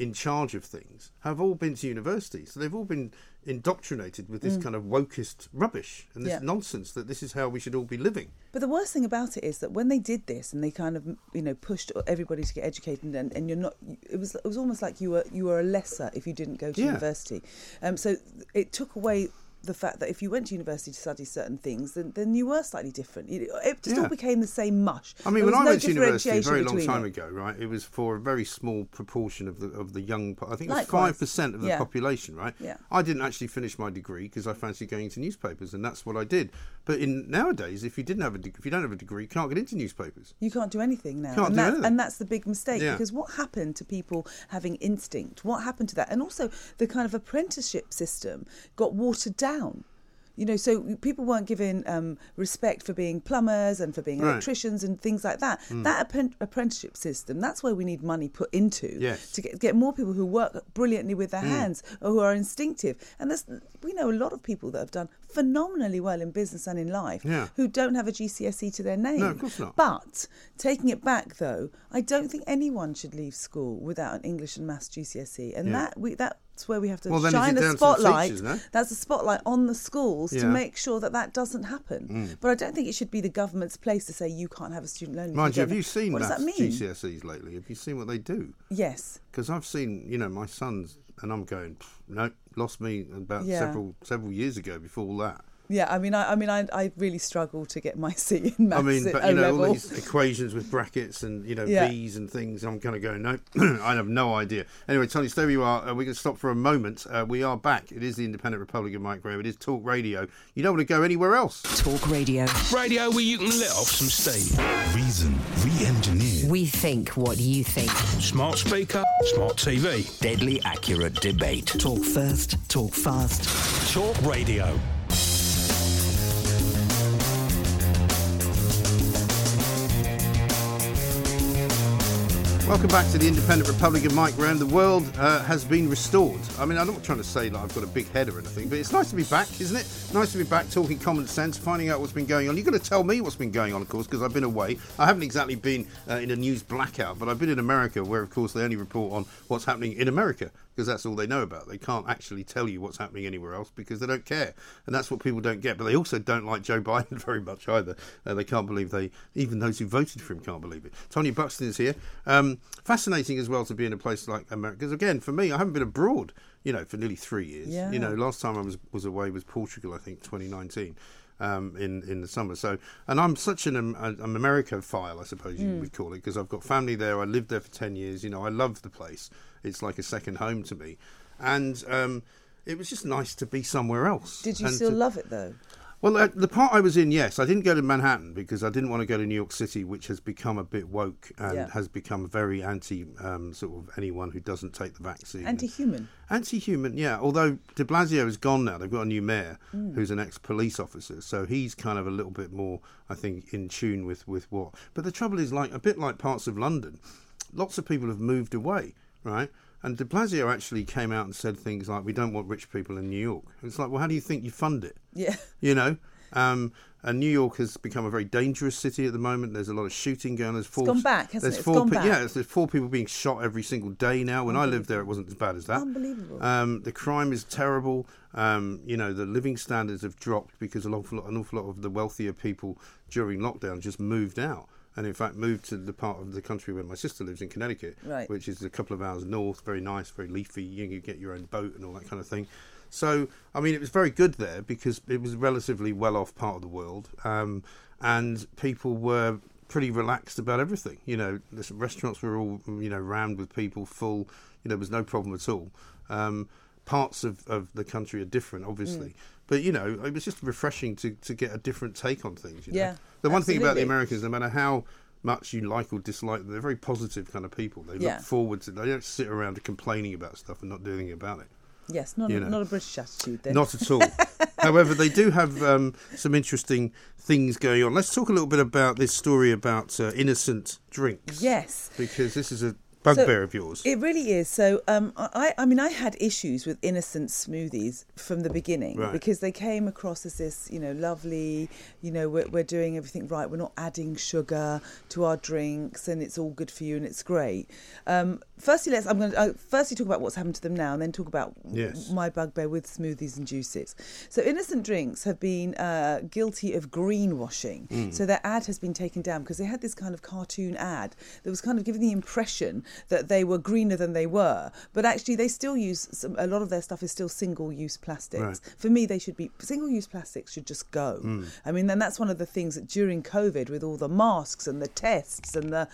in charge of things have all been to university. So they've all been indoctrinated with this Mm. kind of wokist rubbish and this Yeah. nonsense that this is how we should all be living. But the worst thing about it is that when they did this and they kind of you know pushed everybody to get educated and, and you're not it was it was almost like you were you were a lesser if you didn't go to Yeah. university. Um, so it took away the fact that if you went to university to study certain things, then, then you were slightly different. It, it just Yeah. all became the same mush. I mean, There when I no went to university a very long time it. ago, right, it was for a very small proportion of the of the young. I think it was five percent of the Yeah. population, right? Yeah. I didn't actually finish my degree because I fancied going into newspapers, and that's what I did. But in nowadays, if you didn't have a de- if you don't have a degree, you can't get into newspapers. You can't do anything now. Can't and, do that, anything. and that's the big mistake Yeah. because what happened to people having instinct? What happened to that? And also the kind of apprenticeship system got watered down. You know, so people weren't given um, respect for being plumbers and for being Right. electricians and things like that. Mm. That appren- apprenticeship system, that's where we need money put into Yes. to get, get more people who work brilliantly with their Mm. hands or who are instinctive. And we know a lot of people that have done phenomenally well in business and in life Yeah. who don't have a GCSE to their name. No, of course not. But taking it back, though, I don't think anyone should leave school without an English and Maths GCSE, and Yeah. that we that's where we have to Well, shine a spotlight. teachers, no? That's a spotlight on the schools to make sure that that doesn't happen. Mm. But I don't think it should be the government's place to say you can't have a student loan. Mind you, have you seen what does that mean? GCSEs lately? Have you seen what they do? Yes. Because I've seen, you know, my sons, and I'm going, "Pff, no, lost me about Yeah. several several years ago. Before all that, Yeah, I mean, I, I mean, I, I really struggle to get my [LAUGHS] C in maths I mean, at but you know, level. all these equations with brackets and you know Yeah. V's and things. I'm kind of going, no, [CLEARS THROAT] I have no idea. Anyway, Tony, so there you are. Uh, we're going to stop for a moment. Uh, we are back. It is the Independent Republic of Mike Graham. It is Talk Radio. You don't want to go anywhere else. Talk Radio. Radio where you can let off some steam. Reason re-engineered. We think what you think. Smart speaker, smart TV. Deadly accurate debate. Talk first, talk fast. Talk Radio. Welcome back to the Independent Republic of Mike Graham. The world uh, has been restored. I mean, I'm not trying to say that I've got a big head or anything, but it's nice to be back, isn't it? Nice to be back talking common sense, finding out what's been going on. You've got to tell me what's been going on, of course, because I've been away. I haven't exactly been uh, in a news blackout, but I've been in America, where, of course, they only report on what's happening in America, because that's all they know about. They can't actually tell you what's happening anywhere else because they don't care. And that's what people don't get. But they also don't like Joe [LAUGHS] Biden very much either. Uh, they can't believe they, even those who voted for him can't believe it. Tony Buxton is here. Um, fascinating as well to be in a place like America. Because again, for me, I haven't been abroad, you know, for nearly three years. Yeah. You know, last time I was, was away was Portugal, I think, 2019. Um, in in the summer, so and I'm such an um, an America file, I suppose you Mm. would call it, because I've got family there. I lived there for ten years. You know, I love the place. It's like a second home to me, and um, it was just nice to be somewhere else. Did you and still to- love it though? well, uh, the part I was in, yes, I didn't go to Manhattan because I didn't want to go to New York City, which has become a bit woke and Yeah. has become very anti um, sort of anyone who doesn't take the vaccine. Anti-human. Anti-human, yeah. Although De Blasio is gone now, they've got a new mayor Mm. who's an ex-police officer, so he's kind of a little bit more, I think, in tune with with what. But the trouble is, like a bit like parts of London, lots of people have moved away, right? And De Blasio actually came out and said things like, "We don't want rich people in New York." It's like, well, how do you think you fund it? Yeah. [LAUGHS] You know. Um, and New York has become a very dangerous city at the moment. There's a lot of shooting going. There's four. gone back, hasn't there's it? It's four. gone pe- back. Yeah, there's four people being shot every single day now. When I lived there, it wasn't as bad as that. Unbelievable. Um, the crime is terrible. Um, you know, the living standards have dropped because an awful, lot, an awful lot of the wealthier people during lockdown just moved out. And in fact, moved to the part of the country where my sister lives in Connecticut, Right. which is a couple of hours north. Very nice, very leafy. You can get your own boat and all that kind of thing. So, I mean, it was very good there because it was a relatively well off part of the world. Um, and people were pretty relaxed about everything. You know, the restaurants were all, you know, rammed with people, full. You know, there was no problem at all. Um, parts of, of the country are different, obviously. Mm. But, you know, it was just refreshing to, to get a different take on things. You know? Yeah, The one thing about the. Americans, no matter how much you like or dislike them, they're very positive kind of people. They Yeah. look forward to They don't sit around complaining about stuff and not doing anything about it. Yes, not You a, know. not a British attitude then. Not at all. [LAUGHS] However, they do have um, some interesting things going on. Let's talk a little bit about this story about uh, innocent drinks. Yes. Because this is a bugbear So, of yours. It really is. So, um, I, I mean, I had issues with innocent smoothies from the beginning Right. because they came across as this, you know, lovely, you know, we're, we're doing everything right. We're not adding sugar to our drinks, and it's all good for you, and it's great. Um, firstly, let's. I'm going to uh, firstly talk about what's happened to them now, and then talk about Yes. my bugbear with smoothies and juices. So, innocent drinks have been uh, guilty of greenwashing. Mm. So their ad has been taken down because they had this kind of cartoon ad that was kind of giving the impression that they were greener than they were, but actually they still use some, a lot of their stuff is still single-use plastics. Right. For me, they should be single-use plastics should just go. Mm. I mean, then that's one of the things that during COVID, with all the masks and the tests and the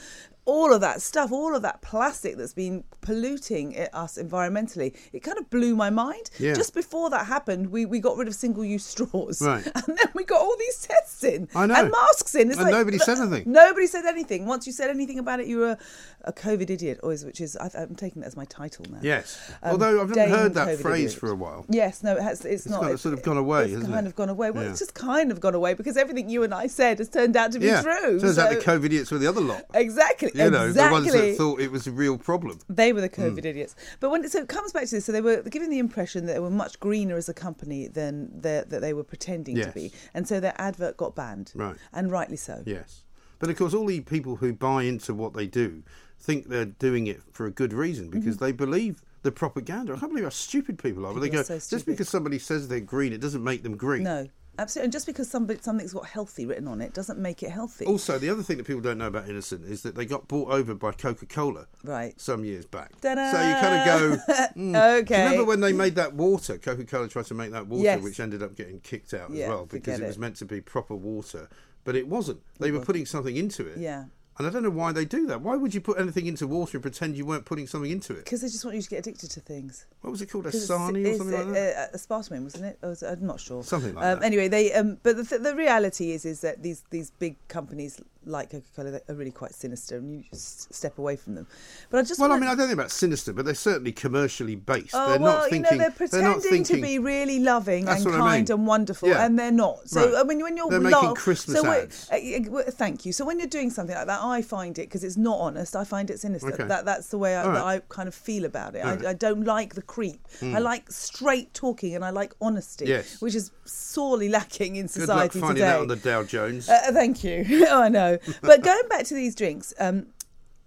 all of that stuff, all of that plastic that's been polluting it, us environmentally, it kind of blew my mind. Yeah. Just before that happened, we, we got rid of single use straws. Right. [LAUGHS] And then we got all these tests in I know. and masks in. It's And like, nobody said anything. Nobody said anything. Once you said anything about it, you were a, a COVID idiot, is, which is, I, I'm taking that as my title now. Yes. Um, Although I've never heard that COVID phrase idiot. for a while. Yes, no, it has, it's, It's not. kind of sort of gone away, it's kind it? of gone away. Well, Yeah. it's just kind of gone away because everything you and I said has turned out to be yeah. true. Turns out the COVID idiots were the other lot. Exactly. You know, the ones exactly. that thought it was a real problem. They were the Mm. COVID idiots. But when so it comes back to this, so they were giving the impression that they were much greener as a company than that they were pretending Yes. to be, and so their advert got banned, Right. and rightly so. Yes. But of course, all the people who buy into what they do think they're doing it for a good reason because Mm-hmm. they believe the propaganda. I can't believe how stupid people are. But they go, so just because somebody says they're green, it doesn't make them green. No. Absolutely. And just because somebody, something's got healthy written on it doesn't make it healthy. Also, the other thing that people don't know about Innocent is that they got bought over by Coca Cola Right. some years back. Ta-da! So you kind of go. [LAUGHS] mm. Okay. remember when they made that water? Coca Cola tried to make that water, Yes. which ended up getting kicked out Yeah, as well because forget it was meant to be proper water, but it wasn't. They were putting something into it. Yeah. And I don't know why they do that. Why would you put anything into water and pretend you weren't putting something into it? Because they just want you to get addicted to things. What was it called? Asani or something like that? Uh, aspartame, wasn't it? Was it? I'm not sure. Something like um, that. Anyway, they. Um, but the, th- the reality is, is that these these big companies like Coca Cola are really quite sinister, and you just step away from them. But I just. well, I wanna- mean, I don't think about sinister, but they're certainly commercially based. Oh they're well, not you thinking. know they're pretending not thinking, to be really loving and what I kind mean. and wonderful, Yeah. and they're not. So Right. I mean, when you're They're making Christmas so ads. uh, thank you. So when you're doing something like that, I find it because it's not honest. I find it sinister. Okay. That that's the way I, right. I kind of feel about it. All right. I, I don't like the creep. Mm. I like straight talking and I like honesty, Yes. which is sorely lacking in Good luck society finding today. that on the Dow Jones. Uh, thank you. [LAUGHS] oh, I know. But going back to these drinks, um,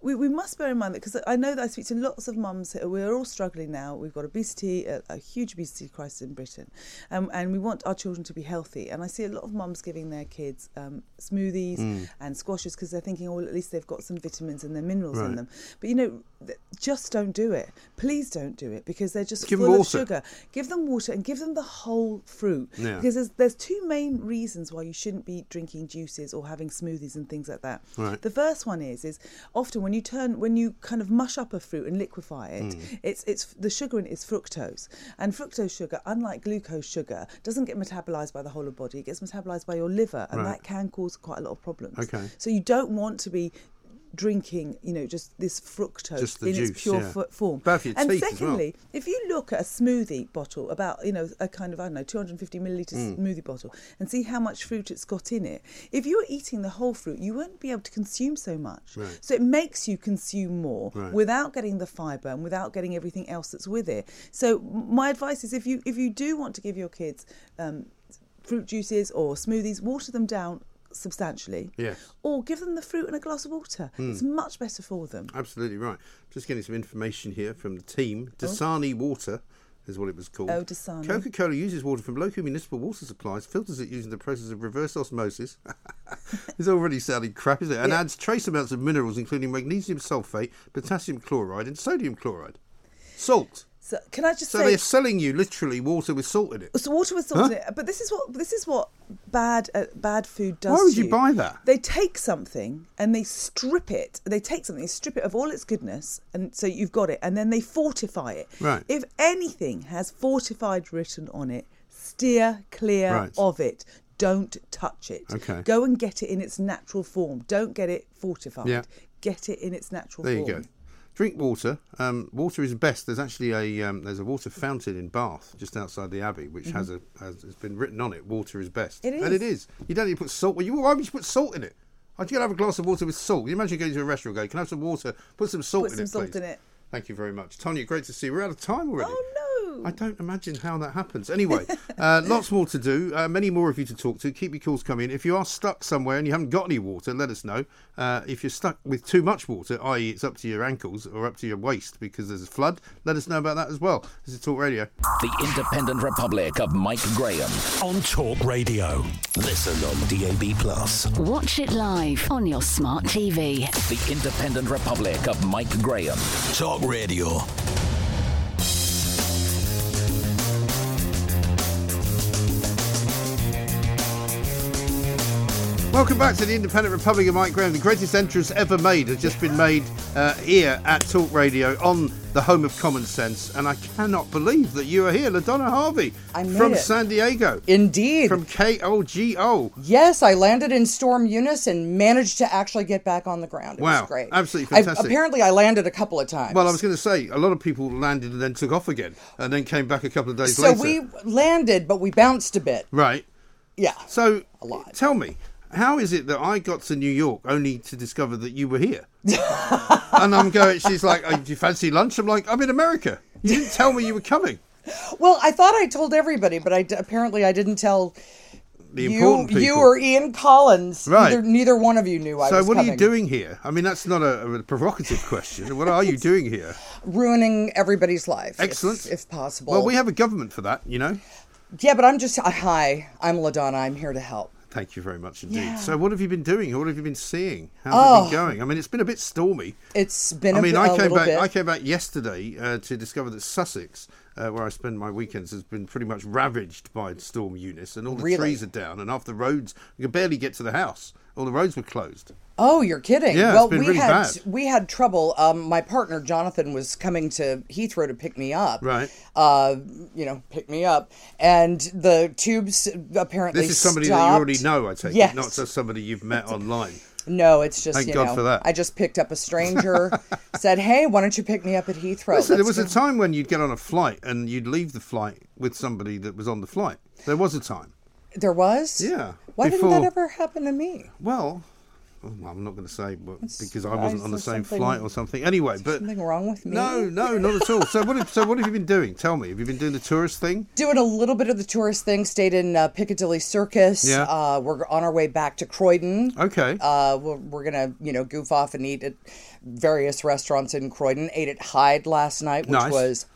we, we must bear in mind that because I know that I speak to lots of mums. who- We're all struggling now. We've got obesity, a, a huge obesity crisis in Britain, um, and we want our children to be healthy. And I see a lot of mums giving their kids um, smoothies Mm. and squashes because they're thinking, oh, well, at least they've got some vitamins and their minerals in them. But you know, just don't do it. Please don't do it because they're just Give full of sugar. Give them water and give them the whole fruit Yeah. because there's, there's two main reasons why you shouldn't be drinking juices or having smoothies and things like that. Right. The first one is is often when you turn when you kind of mush up a fruit and liquefy it, Mm. it's it's the sugar in it is fructose, and fructose sugar, unlike glucose sugar, doesn't get metabolized by the whole of the body. It gets metabolized by your liver, and Right. that can cause quite a lot of problems. Okay. So you don't want to be drinking, you know, just this fructose Just in juice, its pure yeah. fo- form. And as well. secondly, if you look at a smoothie bottle, about you know a kind of I don't know 250 milliliter Mm. smoothie bottle, and see how much fruit it's got in it. If you're eating the whole fruit, you won't be able to consume so much. Right. So it makes you consume more Right. without getting the fibre and without getting everything else that's with it. So my advice is if you if you do want to give your kids um, fruit juices or smoothies, water them down substantially. Yes. Or give them the fruit and a glass of water. Mm. It's much better for them. Absolutely right. Just getting some information here from the team. Dasani Water is what it was called. Oh, Dasani. Coca Cola uses water from local municipal water supplies, filters it using the process of reverse osmosis. [LAUGHS] it's already sounding crap, isn't it? And Yeah. adds trace amounts of minerals, including magnesium sulfate, potassium chloride, and sodium chloride. Salt. So can I just say So say they're selling you literally water with salt in it. So water with salt Huh? in it. But this is what this is what bad uh, bad food does. Why would to you buy that? They take something and they strip it. They take something, they strip it of all its goodness, and so you've got it, and then they fortify it. Right. If anything has fortified written on it, steer clear Right. of it. Don't touch it. Okay. Go and get it in its natural form. Don't get it fortified. Yeah. Get it in its natural There you form. go. Drink water. Um, water is best. There's actually a um, there's a water fountain in Bath, just outside the Abbey, which has a has, has been written on it. Water is best, Mm-hmm. And it is. is. You don't need to put salt. Well, you why would you put salt in it? I'd get have a glass of water with salt. You imagine going to a restaurant, going, "Can I have some water? Put some salt Put in some it, salt please." in it. Thank you very much, Tonia. Great to see. you. We're out of time already. Oh no! I don't imagine how that happens. Anyway, uh, [LAUGHS] lots more to do. Uh, many more of you to talk to. Keep your calls coming. If you are stuck somewhere and you haven't got any water, let us know. Uh, if you're stuck with too much water, i.e., it's up to your ankles or up to your waist because there's a flood, let us know about that as well. This is Talk Radio. The Independent Republic of Mike Graham. On Talk Radio. Listen on DAB. Plus. Watch it live on your smart TV. The Independent Republic of Mike Graham. Talk Radio. Welcome back to the Independent Republic of Mike Graham. The greatest entrance ever made has just been made uh, here at Talk Radio on the home of common sense. And I cannot believe that you are here, LaDonna Harvey I from it. San Diego. Indeed. From KOGO. Yes, I landed in Storm Eunice and managed to actually get back on the ground. It Wow, was great. absolutely I- fantastic. apparently, I landed a couple of times. Well, I was going to say, a lot of people landed and then took off again and then came back a couple of days so later. So we landed, but we bounced a bit. Right. Yeah. So, a lot. tell me, how is it that I got to New York only to discover that you were here? [LAUGHS] and I'm going, she's like, oh, do you fancy lunch? I'm like, I'm in America. You didn't tell me you were coming. Well, I thought I told everybody, but I apparently I didn't tell The you, important people. you or Ian Collins. Right. Neither, neither one of you knew I so was So what are you doing here? I mean, that's not a, a provocative question. What are you doing here? Ruining everybody's life. if- Excellent. if, possible. Well, we have a government for that, you know. Yeah, but I'm just hi. I'm Ladonna. I'm here to help. Thank you very much indeed. Yeah. So, what have you been doing? What have you been seeing? How's it Oh. been going? I mean, it's been a bit stormy. It's been. I mean, I came back. bit. I came back yesterday uh, to discover that Sussex, uh, where I spend my weekends, has been pretty much ravaged by Storm Eunice, and all the Really? trees are down, and half the roads you can barely get to the house. All the roads were closed. Oh, you're kidding. Yeah, well, we really had bad. we had trouble. Um, my partner Jonathan was coming to Heathrow to pick me up. Right. Uh, you know, pick me up, and the tubes apparently. This is somebody that you already know, I take yes. it, not just somebody you've met [LAUGHS] online. No, it's just Thank you God know. for that. I just picked up a stranger, [LAUGHS] said, "Hey, why don't you pick me up at Heathrow?" Listen, there was a time when you'd get on a flight and you'd leave the flight with somebody that was on the flight. There was a time. There was. Yeah. Why before, didn't that ever happen to me? Well, oh, I'm not going to say but because I wasn't on the same flight or something. Anyway, but Something wrong with me? no, no, not at all. So what? Have, so what have you been doing? Tell me. Have you been doing the tourist thing? Doing a little bit of the tourist thing. Stayed in uh, Piccadilly Circus. Yeah. Uh, we're on our way back to Croydon. Okay. Uh, we're, we're gonna, you know, goof off and eat at various restaurants in Croydon. Ate at Hyde last night, which Nice. was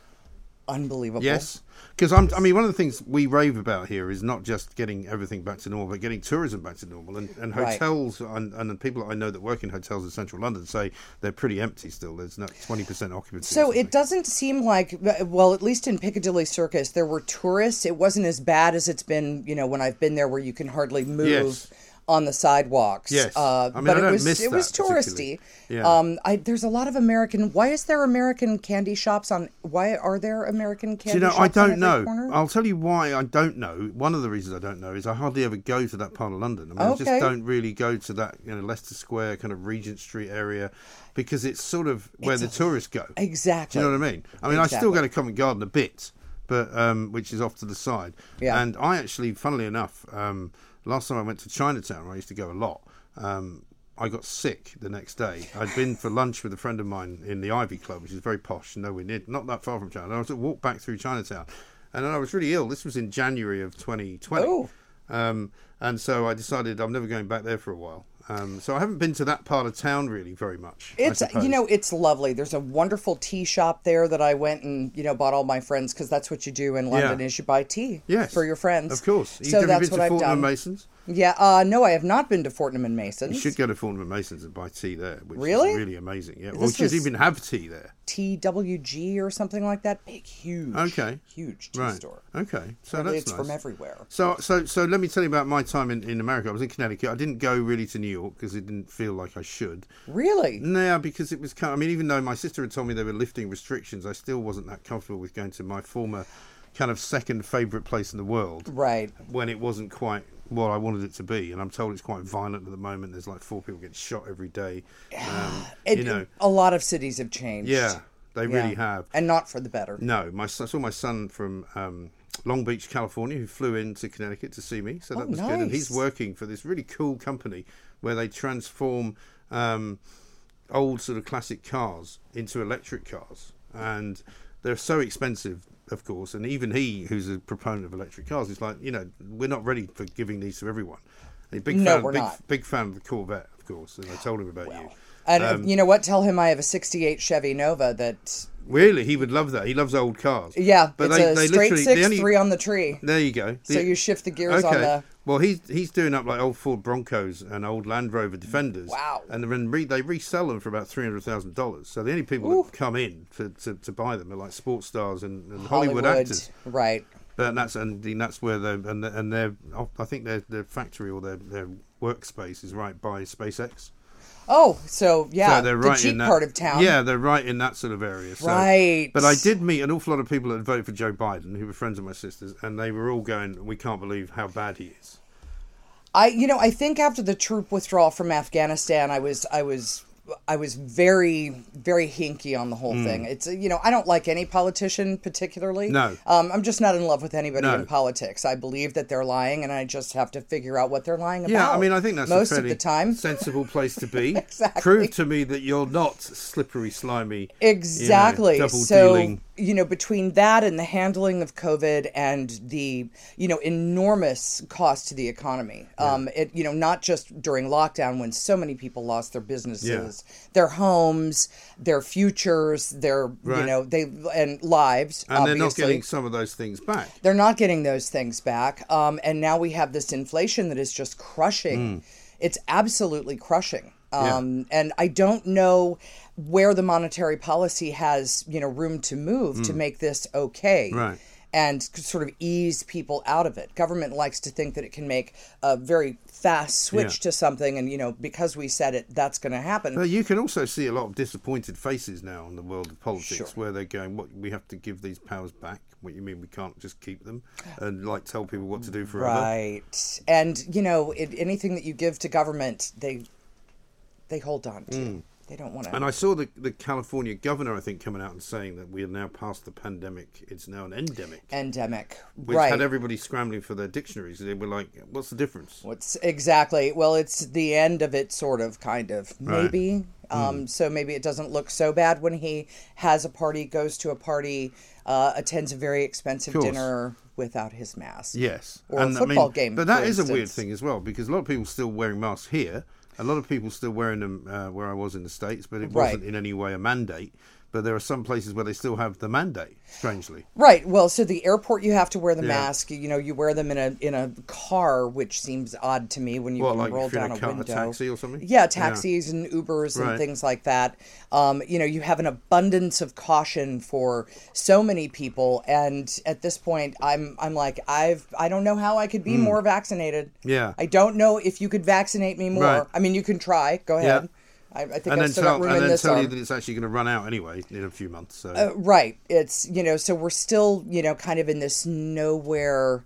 unbelievable. Yes. Because I'm, I mean, one of the things we rave about here is not just getting everything back to normal, but getting tourism back to normal. And, and Right. hotels and, and the people I know that work in hotels in central London say they're pretty empty still. There's not 20% occupancy. So it doesn't seem like, well, at least in Piccadilly Circus, there were tourists. It wasn't as bad as it's been, you know, when I've been there, where you can hardly move Yes. On the sidewalks. Yes. uh, I mean, but I it don't was miss it was touristy. Yeah. Um, I, there's a lot of American. Why is there American candy shops on? Why are there American candy? Do you know, shops I don't know. corner? I'll tell you why I don't know. One of the reasons I don't know is I hardly ever go to that part of London. I mean, I just don't really go to that, you know, Leicester Square, kind of Regent Street area, because it's sort of where It's the a- tourists go. Exactly. Do you know what I mean? I mean, I still go to Covent Garden a bit, but um, which is off to the side. Yeah. And I actually, funnily enough, um, last time I went to Chinatown, where I used to go a lot. Um, I got sick the next day. I'd been for lunch with a friend of mine in the Ivy Club, which is very posh, nowhere near, not that far from Chinatown. I was to walk back through Chinatown, and I was really ill. This was in January of 2020. Oh. Um, and so I decided I'm never going back there for a while. Um, so I haven't been to that part of town really very much. It's you know it's lovely. There's a wonderful tea shop there that I went and you know bought all my friends because that's what you do in London Yeah. is you buy tea Yes, for your friends. Of course. So you that's been what I've Fortnum done. Masons? Yeah, uh, no, I have not been to Fortnum and Masons. You should go to Fortnum and Masons and buy tea there, which Really? is really amazing. Yeah, well, you should even have tea there. TWG or something like that. Big, huge, Okay, huge tea right. store. Okay, so Apparently that's it's from everywhere. So, so, so let me tell you about my time in, in America. I was in Connecticut. I didn't go really to New York because it didn't feel like I should. Really? No, because it was. kind I mean, even though my sister had told me they were lifting restrictions, I still wasn't that comfortable with going to my former, kind of second favourite place in the world. Right. When it wasn't quite what I wanted it to be, and I'm told it's quite violent at the moment. There's like four people getting shot every day. Um, It, you know. a lot of cities have changed. Yeah, they Yeah. really have. and not for the better. No, my I saw my son from um, Long Beach, California, who flew into Connecticut to see me. So that Oh, was good. And he's working for this really cool company where they transform um, old sort of classic cars into electric cars, and they're so expensive. Of course, and even he, who's a proponent of electric cars, is like, you know, we're not ready for giving these to everyone. And a big No, fan, we're big, not. big fan of the Corvette, of course, and I told him about you. And Um, you know what? Tell him I have a '68 Chevy Nova that. Really, he would love that. He loves old cars. Yeah, but it's they, a they straight literally six, the only- three on the tree. There you go. So you shift the gears on the- Well, he's he's doing up like old Ford Broncos and old Land Rover Defenders. Wow. And then re, they resell them for about three hundred thousand dollars. So the only people that come in to, to, to buy them are like sports stars and, and Hollywood, actors. right? But that's and that's where they and and their I think their their factory or their their workspace is right by SpaceX. Oh, so yeah, So they're the right cheap in that, part of town. Yeah, they're right in that sort of area. So, Right. But I did meet an awful lot of people that voted for Joe Biden who were friends of my sister's, and they were all going, "We can't believe how bad he is." I, you know, I think after the troop withdrawal from Afghanistan, I was, I was, I was very, very hinky on the whole Mm. thing. It's, you know, I don't like any politician particularly. No. um, I'm just not in love with anybody No. in politics. I believe that they're lying, and I just have to figure out what they're lying about. Yeah, I mean, I think that's most a of the time. [LAUGHS] sensible place to be. [LAUGHS] Exactly. Prove to me that you're not slippery, slimy. you know, Exactly. double so dealing. You know, between that and the handling of COVID and the, you know, enormous cost to the economy, um, it, you know, not just during lockdown when so many people lost their businesses, their homes, their futures, their, you know, they and lives. And they're not getting some of those things back. They're not getting those things back. Um, and now we have this inflation that is just crushing. It's absolutely crushing. Yeah. Um, And I don't know where the monetary policy has, you know, room to move to Mm. make this okay. Right. And sort of ease people out of it. Government likes to think that it can make a very fast switch Yeah. to something, and you know, because we said it, that's going to happen. But you can also see a lot of disappointed faces now in the world of politics Sure. where they're going, What we have to give these powers back? What you mean we can't just keep them and like tell people what to do forever? Right. And you know, it, anything that you give to government, they they hold on to. Mm. They don't want to. And I saw the, the California governor, I think, coming out and saying that we are now past the pandemic. It's now an endemic. endemic. Which right. had everybody scrambling for their dictionaries. They were like, what's the difference? What's exactly? Well, it's the end of it, sort of, kind of, Right. maybe. Um, Mm. So maybe it doesn't look so bad when he has a party, goes to a party, uh, attends a very expensive dinner without his mask. Yes. Or And, a I football mean, game. But that is a weird thing as well because a lot of people still wearing masks here. A lot of people still wearing them uh, where I was in the States, but it Right. wasn't in any way a mandate. But there are some places where they still have the mandate, strangely. Right. Well, so the airport you have to wear the Yeah. mask. You know, you wear them in a in a car, which seems odd to me when you What, can like roll down a a, car- a window. taxi or something? Yeah, Yeah. taxis and Ubers and Right. things like that. Um, you know, you have an abundance of caution for so many people, and at this point, I'm I'm like I've I don't know how I could be Mm. more vaccinated. Yeah. I don't know if you could vaccinate me more. Right. I mean, you can try. Go Yeah. I, I think and I've then tell, and in then this tell you that it's actually going to run out anyway in a few months. So Uh, right. It's you know, so we're still you know kind of in this nowhere,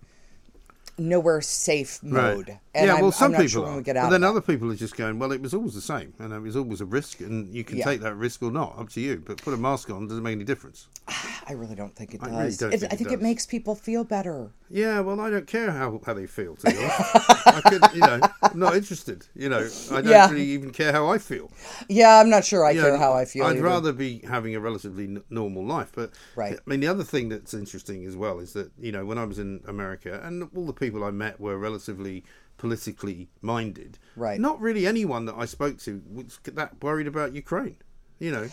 nowhere safe mode. Right. And yeah, I'm, well, some people sure are. but then other people are just going, well, it was always the same, and it was always a risk, and you can Yeah. take that risk or not, up to you. But put a mask on doesn't make any difference. [SIGHS] I really don't think it I does. really don't It- think I think it makes people feel better. Yeah, well, I don't care how, how they feel. To be honest, I could, you know, I'm not interested. You know, I don't Yeah. really even care how I feel. Yeah, I'm not sure I You care know, how I feel. I'd either. rather be having a relatively n- normal life. But Right. I mean, the other thing that's interesting as well is that you know when I was in America and all the people I met were relatively politically minded. Right. Not really anyone that I spoke to was that worried about Ukraine. You know.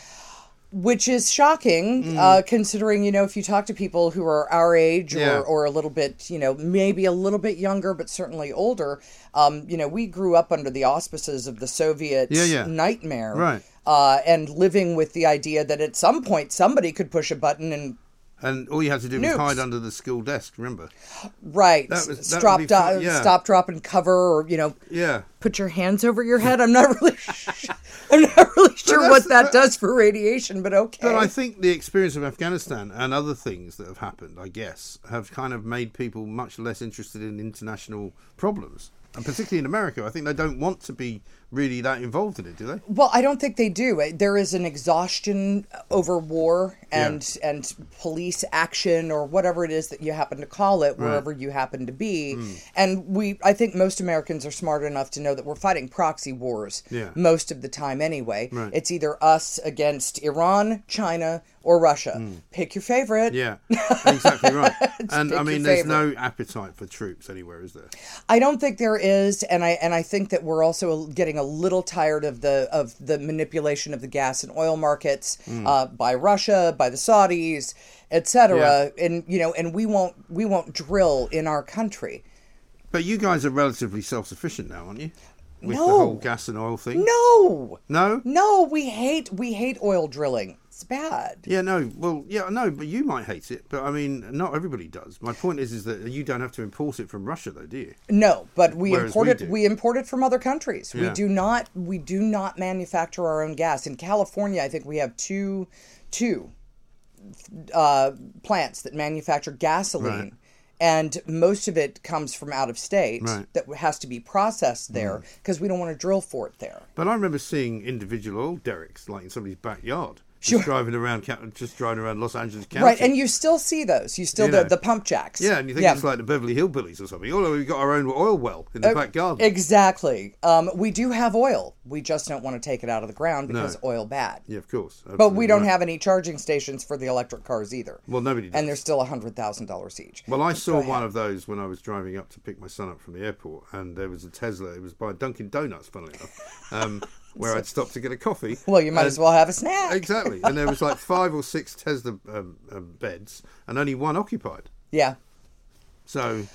Which is shocking, Mm. uh, considering you know if you talk to people who are our age or, Yeah. or a little bit you know maybe a little bit younger but certainly older, um, you know we grew up under the auspices of the Soviet Yeah, yeah. nightmare, Right. Uh, and living with the idea that at some point somebody could push a button and And all you had to do was hide under the school desk. Remember? right That was- that stop, do- fun, yeah. stop, drop, and cover, or you know Yeah. put your hands over your head. I'm not really, [LAUGHS] I'm not really sure what that does for radiation, but okay. But I think the experience of Afghanistan and other things that have happened, I guess, have kind of made people much less interested in international problems. And particularly in America, I think they don't want to be really that involved in it, do they? Well, I don't think they do. Uh, There is an exhaustion over war and and police action or whatever it is that you happen to call it, Right. wherever you happen to be. Mm. And we, I think, most Americans are smart enough to know that we're fighting proxy wars Yeah. most of the time. Anyway, Right. it's either us against Iran, China, or Russia. Pick your favorite. Yeah, exactly right. [LAUGHS] and I mean, there's favorite. no appetite for troops anywhere, is there? I don't think there is, and I and I think that we're also getting a little tired of the of the manipulation of the gas and oil markets Mm. uh, by Russia, by the Saudis, etc. And you know, and we won't we won't drill in our country. But you guys are relatively self-sufficient now, aren't you? With the whole gas and oil thing. No, No. no, we hate we hate oil drilling. It's bad. Yeah, no. Well, yeah, no. But you might hate it. But I mean, not everybody does. My point is, is that you don't have to import it from Russia, though, do you? No, but we Whereas import we it. do. We import it from other countries. We do not. We do not manufacture our own gas in California. I think we have two, two uh, plants that manufacture gasoline, Right. and most of it comes from out of state Right. that has to be processed there because we don't want to drill for it there. But I remember seeing individual oil derricks, like in somebody's backyard. Just driving around, just driving around Los Angeles County. Right, and you still see those. You still You the, know. the pump jacks. yeah, and you think it's like the Beverly Hillbillies or something. Although we've got our own oil well in the Uh, back garden. Exactly. Um, we do have oil. We just don't want to take it out of the ground No. because oil bad. yeah, of course. But we don't have any charging stations for the electric cars either. Well, nobody does. And they're still hundred thousand dollars each. Well, I saw one of those when I was driving up to pick my son up from the airport, and there was a Tesla. It was by Dunkin' Donuts, funnily enough, um, where I'd stopped to get a coffee. Well, you might And- as well have a snack. Exactly, and there was like [LAUGHS] five or six Tesla um, um, beds, and only one occupied. Yeah. So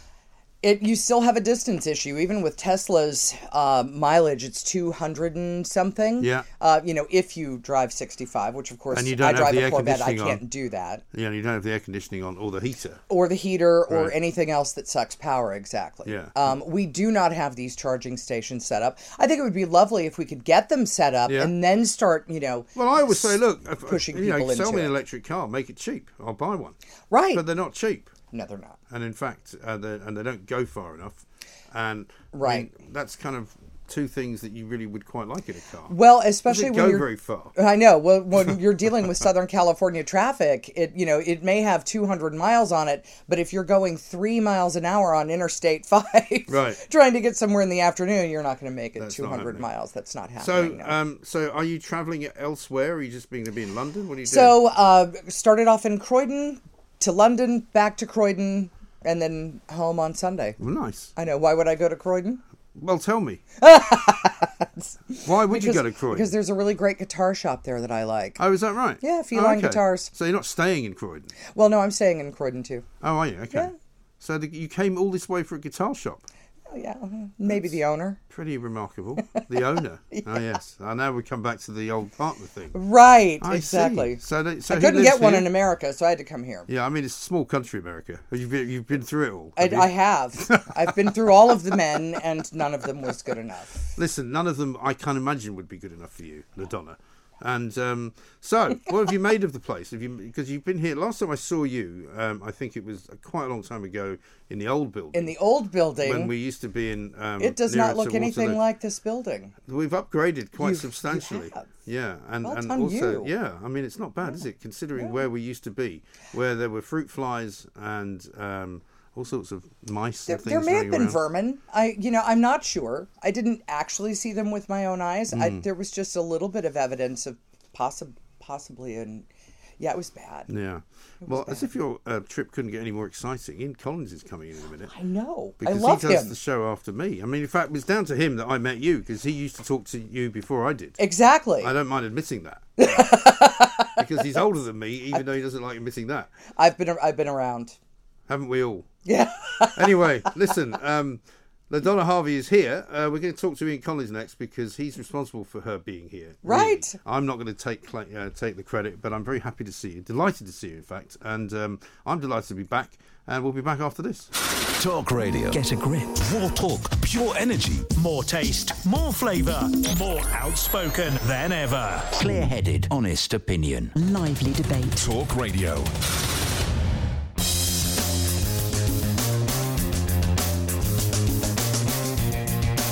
It you still have a distance issue, even with Tesla's uh, mileage. It's two hundred and something. Yeah. Uh, you know, if you drive sixty five, which of course And you I don't have drive a Corvette, I can't on. do that. yeah, and you don't have the air conditioning on or the heater. Or the heater, or anything else that sucks power. Exactly. Yeah. Um, we do not have these charging stations set up. I think it would be lovely if we could get them set up Yeah. and then start. You know. Well, I always say, look, if, pushing you know, sell me an electric car, make it cheap. I'll buy one. Right. But they're not cheap. No, they're not. And in fact, uh, and they don't go far enough. And I mean, Right. that's kind of two things that you really would quite like in a car. Well, especially when go you're very far. I know. Well, when [LAUGHS] you're dealing with Southern California traffic, it you know it may have 200 miles on it, but if you're going three miles an hour on Interstate [LAUGHS] Five, Right. trying to get somewhere in the afternoon, you're not going to make it That's 200 miles. That's not happening. So, no. um, so are you travelling elsewhere? Or are you just being to be in London? What are you doing? So, uh, started off in Croydon to London, back to Croydon, and then home on Sunday. Well, nice. I know. Why would I go to Croydon? Well, tell me. [LAUGHS] Why would you go to Croydon? Because there's a really great guitar shop there that I like. Oh, is that right? Yeah, Oh, Feline okay. Guitars. So you're not staying in Croydon? Well, no, I'm staying in Croydon too. Oh, are you? Okay. So the, you came all this way for a guitar shop? Oh, yeah, mm-hmm. maybe the owner. Pretty remarkable. [LAUGHS] The owner. [LAUGHS] Oh, yes. I know we come back to the old partner thing. Right, I see. exactly. So, they, so I couldn't get one here? in America, so I had to come here. Yeah, I mean, it's a small country, America. You've been, you've been through it all. I, have you? I have. I've been through all of the men, and none of them was good enough. Listen, none of them I can't imagine would be good enough for you, Madonna. And um, so, what have you made of the place? Have you because you've been here? Last time I saw you, um, I think it was quite a long time ago in the old building. In the old building, when we used to be in. Um, it does not look anything Waterloo. like this building. We've upgraded quite You- you substantially. Yeah, and Well and also you. yeah, I mean it's not bad, is it? Considering where we used to be, where there were fruit flies and um, all sorts of mice There, there may have been around. vermin. I, you know, I'm not sure. I didn't actually see them with my own eyes. I, Mm. there was just a little bit of evidence of possi- possibly, and yeah, it was bad. Yeah. Well, as if your uh, trip couldn't get any more exciting, Ian Collins is coming in in a minute. I know. Because I love he does him. the show after me. I mean, in fact, it was down to him that I met you because he used to talk to you before I did. Exactly. I don't mind admitting that. [LAUGHS] because he's older than me, even though he doesn't like admitting that. I've been I've been around. Haven't we all? Yeah. anyway, listen. Um, LaDonna Harvey is here. Uh, we're going to talk to Ian Collins next because he's responsible for her being here. really. Right. I'm not going to take cla uh, take the credit, but I'm very happy to see you. Delighted to see you, in fact. And um, I'm delighted to be back. And we'll be back after this. Talk radio. Get a grip. More talk, pure energy, more taste, more flavour, more outspoken than ever. Clear headed, honest opinion. Lively debate. Talk radio.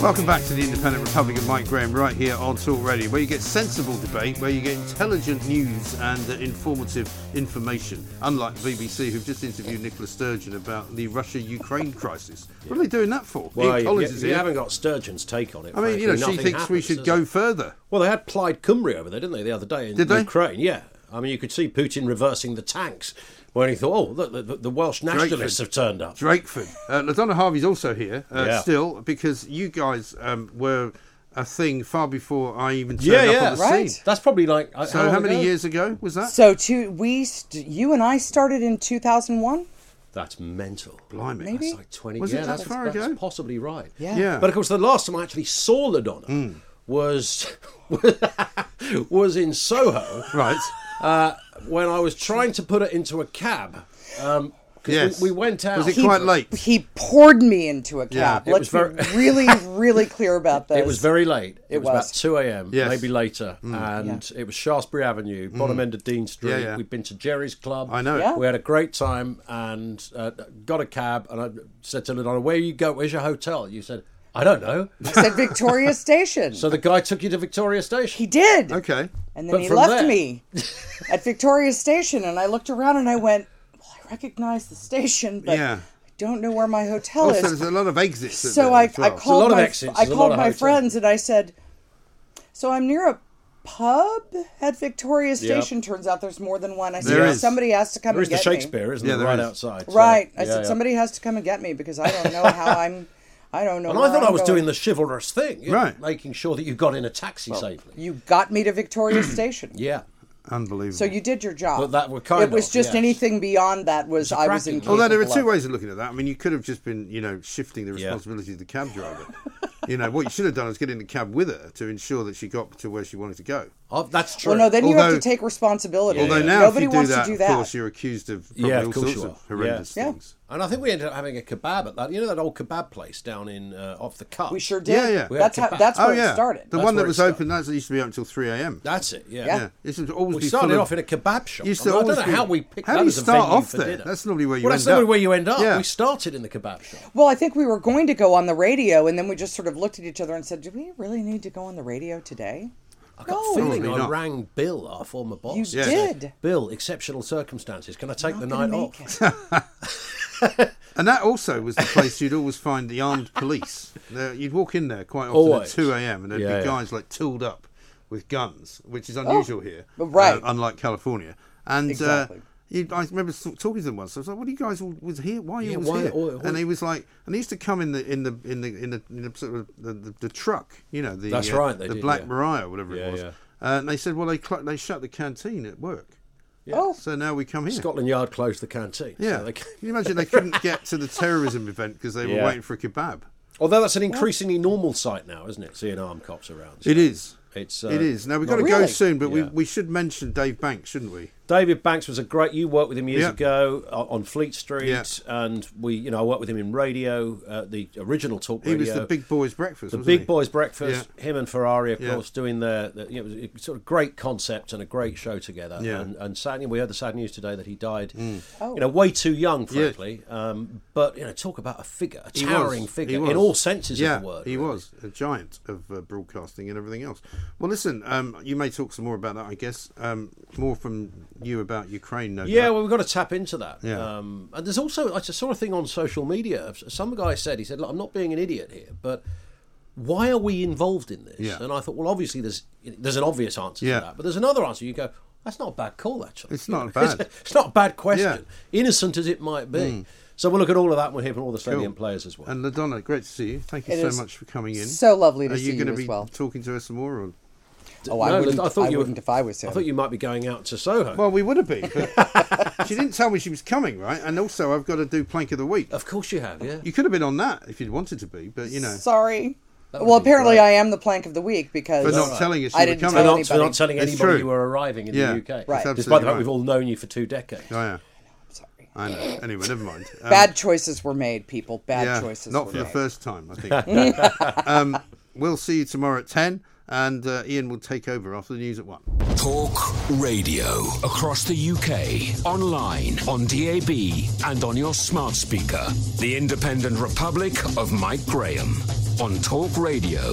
Welcome back to the Independent Republic of Mike Graham, right here on Talk Radio, where you get sensible debate, where you get intelligent news and uh, informative information. Unlike BBC, who've just interviewed Nicola Sturgeon about the Russia-Ukraine crisis. What are they doing that for? Well, Ian Collins you- is you here. haven't got Sturgeon's take on it. I mean, you know, frankly. she Nothing thinks we should go it? further. Well, they had Plaid Cymru over there, didn't they, the other day in Did they? Ukraine? Yeah. I mean, you could see Putin reversing the tanks when he thought, oh, look, the, the Welsh nationalists have turned up. Drakeford. Uh, LaDonna Harvey's also here uh, Yeah. still because you guys um, were a thing far before I even turned Yeah, up yeah, on the right. scene. That's probably like. uh, So how how, many ago? years ago was that? So, to we, st- you and I started in 2001. That's mental. Blimey. Maybe? That's like 20 Was it that that's, far that's ago? possibly right. Yeah. Yeah. But of course, the last time I actually saw LaDonna Hmm. was [LAUGHS] was in Soho. Right. Uh, when I was trying to put it into a cab. Um 'cause Yes. we, we went out. Was it quite late? He poured me into a cab. it Let's was be very- [LAUGHS] really, really clear about this. It was very late. It, It was, about 2 a.m., Yes. maybe later. And it was Shaftesbury Avenue, bottom end of Dean Street. Yeah, yeah. We'd been to Gerry's Club. I know. Yeah. We had a great time and uh, got a cab. And I said to Ladonna, Where you go? Where's your hotel? You said, I don't know. I said Victoria [LAUGHS] Station. So the guy took you to Victoria Station. He did. Okay. And then But he from left there- me [LAUGHS] at Victoria Station, and I looked around and I went, "Well, I recognize the station, but Yeah. I don't know where my hotel oh, Also, is." there's a lot of exits. so there I, as well. I called lot of my exits, I there's a lot called of my hotels. friends and I said, "So I'm near a pub at Victoria Yep. Station. Turns out there's more than one." I said, There is. "Somebody has to come There and is the get Shakespeare, me." isn't Yeah, it? there Right is. outside. So, Right. I yeah, said, yeah. "Somebody has to come and get me because I don't know how [LAUGHS] I'm." I don't know. And I thought I I'm was going." doing the chivalrous thing, you know, Right. making sure that you got in a taxi safely. You got me to Victoria [CLEARS THROAT] Station. Yeah. Unbelievable. So you did your job. But that were kind it was of, just yes. anything beyond that was I was in. Although there are two ways of looking at that. I mean, you could have just been, you know, shifting the Yeah. responsibility to the cab driver. you know, what you should have done is get in the cab with her to ensure that she got to where she wanted to go. Oh, that's true. Well, no, then you have to take responsibility. Although now, Nobody if you do wants that, to do of course, you're accused of probably yeah, all of course sorts of horrendous things. And I think we ended up having a kebab at that. You know that old kebab place down in uh, off the cut. We sure did. Yeah, yeah. We That's how. kebab. That's oh where yeah, it started. the That's one that where it was started. open. That used to be open until three a.m. That's it. Yeah. Yeah, it should always We be started of- off in a kebab shop. Used I, to mean, I don't know be- how we picked How that do you as start off for there? dinner. That's normally where you well, end that's normally up. where you end up. Yeah. We started in the kebab shop. Well, I think we were going to go on the radio, and then we just sort of looked at each other and said, "Do we really need to go on the radio today?" I got No. a feeling Probably I not. rang Bill, our former boss. You and did. Bill, exceptional circumstances. Can I take Not the night make off? [LAUGHS] And that also was the place you'd always find the armed police. There, you'd walk in there quite often Always. at 2 a.m. and there'd Yeah, be yeah. guys like tooled up with guns, which is unusual here, Oh, right. uh, unlike California. And Exactly. uh, you, I remember talking to them once. I was like, "What are you guys all was here? Why are you Yeah, always why- here?" why- why- and he was like, and he used to come in the in the in the in the, in the sort of the, the, the truck, you know, the That's uh, right, the did, Black yeah. Mariah, whatever Yeah, it was. yeah. Uh, and they said, "Well, they cl- they shut the canteen at work, Oh, so now we come here." Scotland Yard closed the canteen. so Yeah. they- Can you imagine they couldn't [LAUGHS] get to the terrorism event because they were Yeah. waiting for a kebab? Although that's an increasingly normal sight now, isn't it? Seeing armed cops around. So It is. It's, uh, it is. Now we've got not to go soon, but we, we should mention Dave Banks, shouldn't we? David Banks was a great. You worked with him years Yeah. ago uh, on Fleet Street, Yeah. and we, you know, I worked with him in radio, uh, the original talk radio. He radio. was the Big Boys Breakfast. The wasn't Big he? Boys Breakfast, him and Ferrari, of Yeah. course, doing their, the, you know, it was a sort of great concept and a great show together. Yeah. And, and sadly, we heard the sad news today that he died, Oh. you know, way too young, Yeah. frankly. Um, but, you know, talk about a figure, a He was. towering He figure was. in all senses yeah, of the word. he really. was a giant of uh, broadcasting and everything else. Well, listen, um, you may talk some more about that, I guess. Um, more from you about Ukraine, no Yeah, doubt. well, we've got to tap into that. Yeah. Um, and there's also, I just saw a thing on social media. Some guy said, he said, Look, I'm not being an idiot here, but why are we involved in this? Yeah. And I thought, well, obviously there's there's an obvious answer Yeah. to that, but there's another answer. You go, that's not a bad call, actually. It's not [LAUGHS] bad. It's, not a bad question, innocent as it might be. So we'll look at all of that. and We'll hear from all the stadium Mm. Cool. players as well. And Ladonna, great to see you. Thank you It so much for coming in. so lovely to Are see you you going to as be well. talking to us some more? Or? Oh, I No, wouldn't. I thought I you wouldn't if I was him. I thought you might be going out to Soho. Well, we would have been, but [LAUGHS] she didn't tell me she was coming, right? And also, I've got to do Plank of the Week. of course you have, yeah. You could have been on that if you'd wanted to be, but you know. Sorry. Well, apparently great. I am the plank of the week because For not telling us you I were didn't coming. For tell not, for anybody. not telling It's anybody true. you were arriving in Yeah, the UK. it's Right. Despite the fact right. we've all known you for two decades. Oh, yeah. Sorry. I know. Anyway, never mind. [LAUGHS] Um, Bad choices were made, people. Bad yeah, choices. Not were for the first time, I think. [LAUGHS] um, we'll see you tomorrow at 10, and uh, Ian will take over after the news at 1. Talk radio across the UK, online, on DAB, and on your smart speaker. The Independent Republic of Mike Graham on Talk Radio.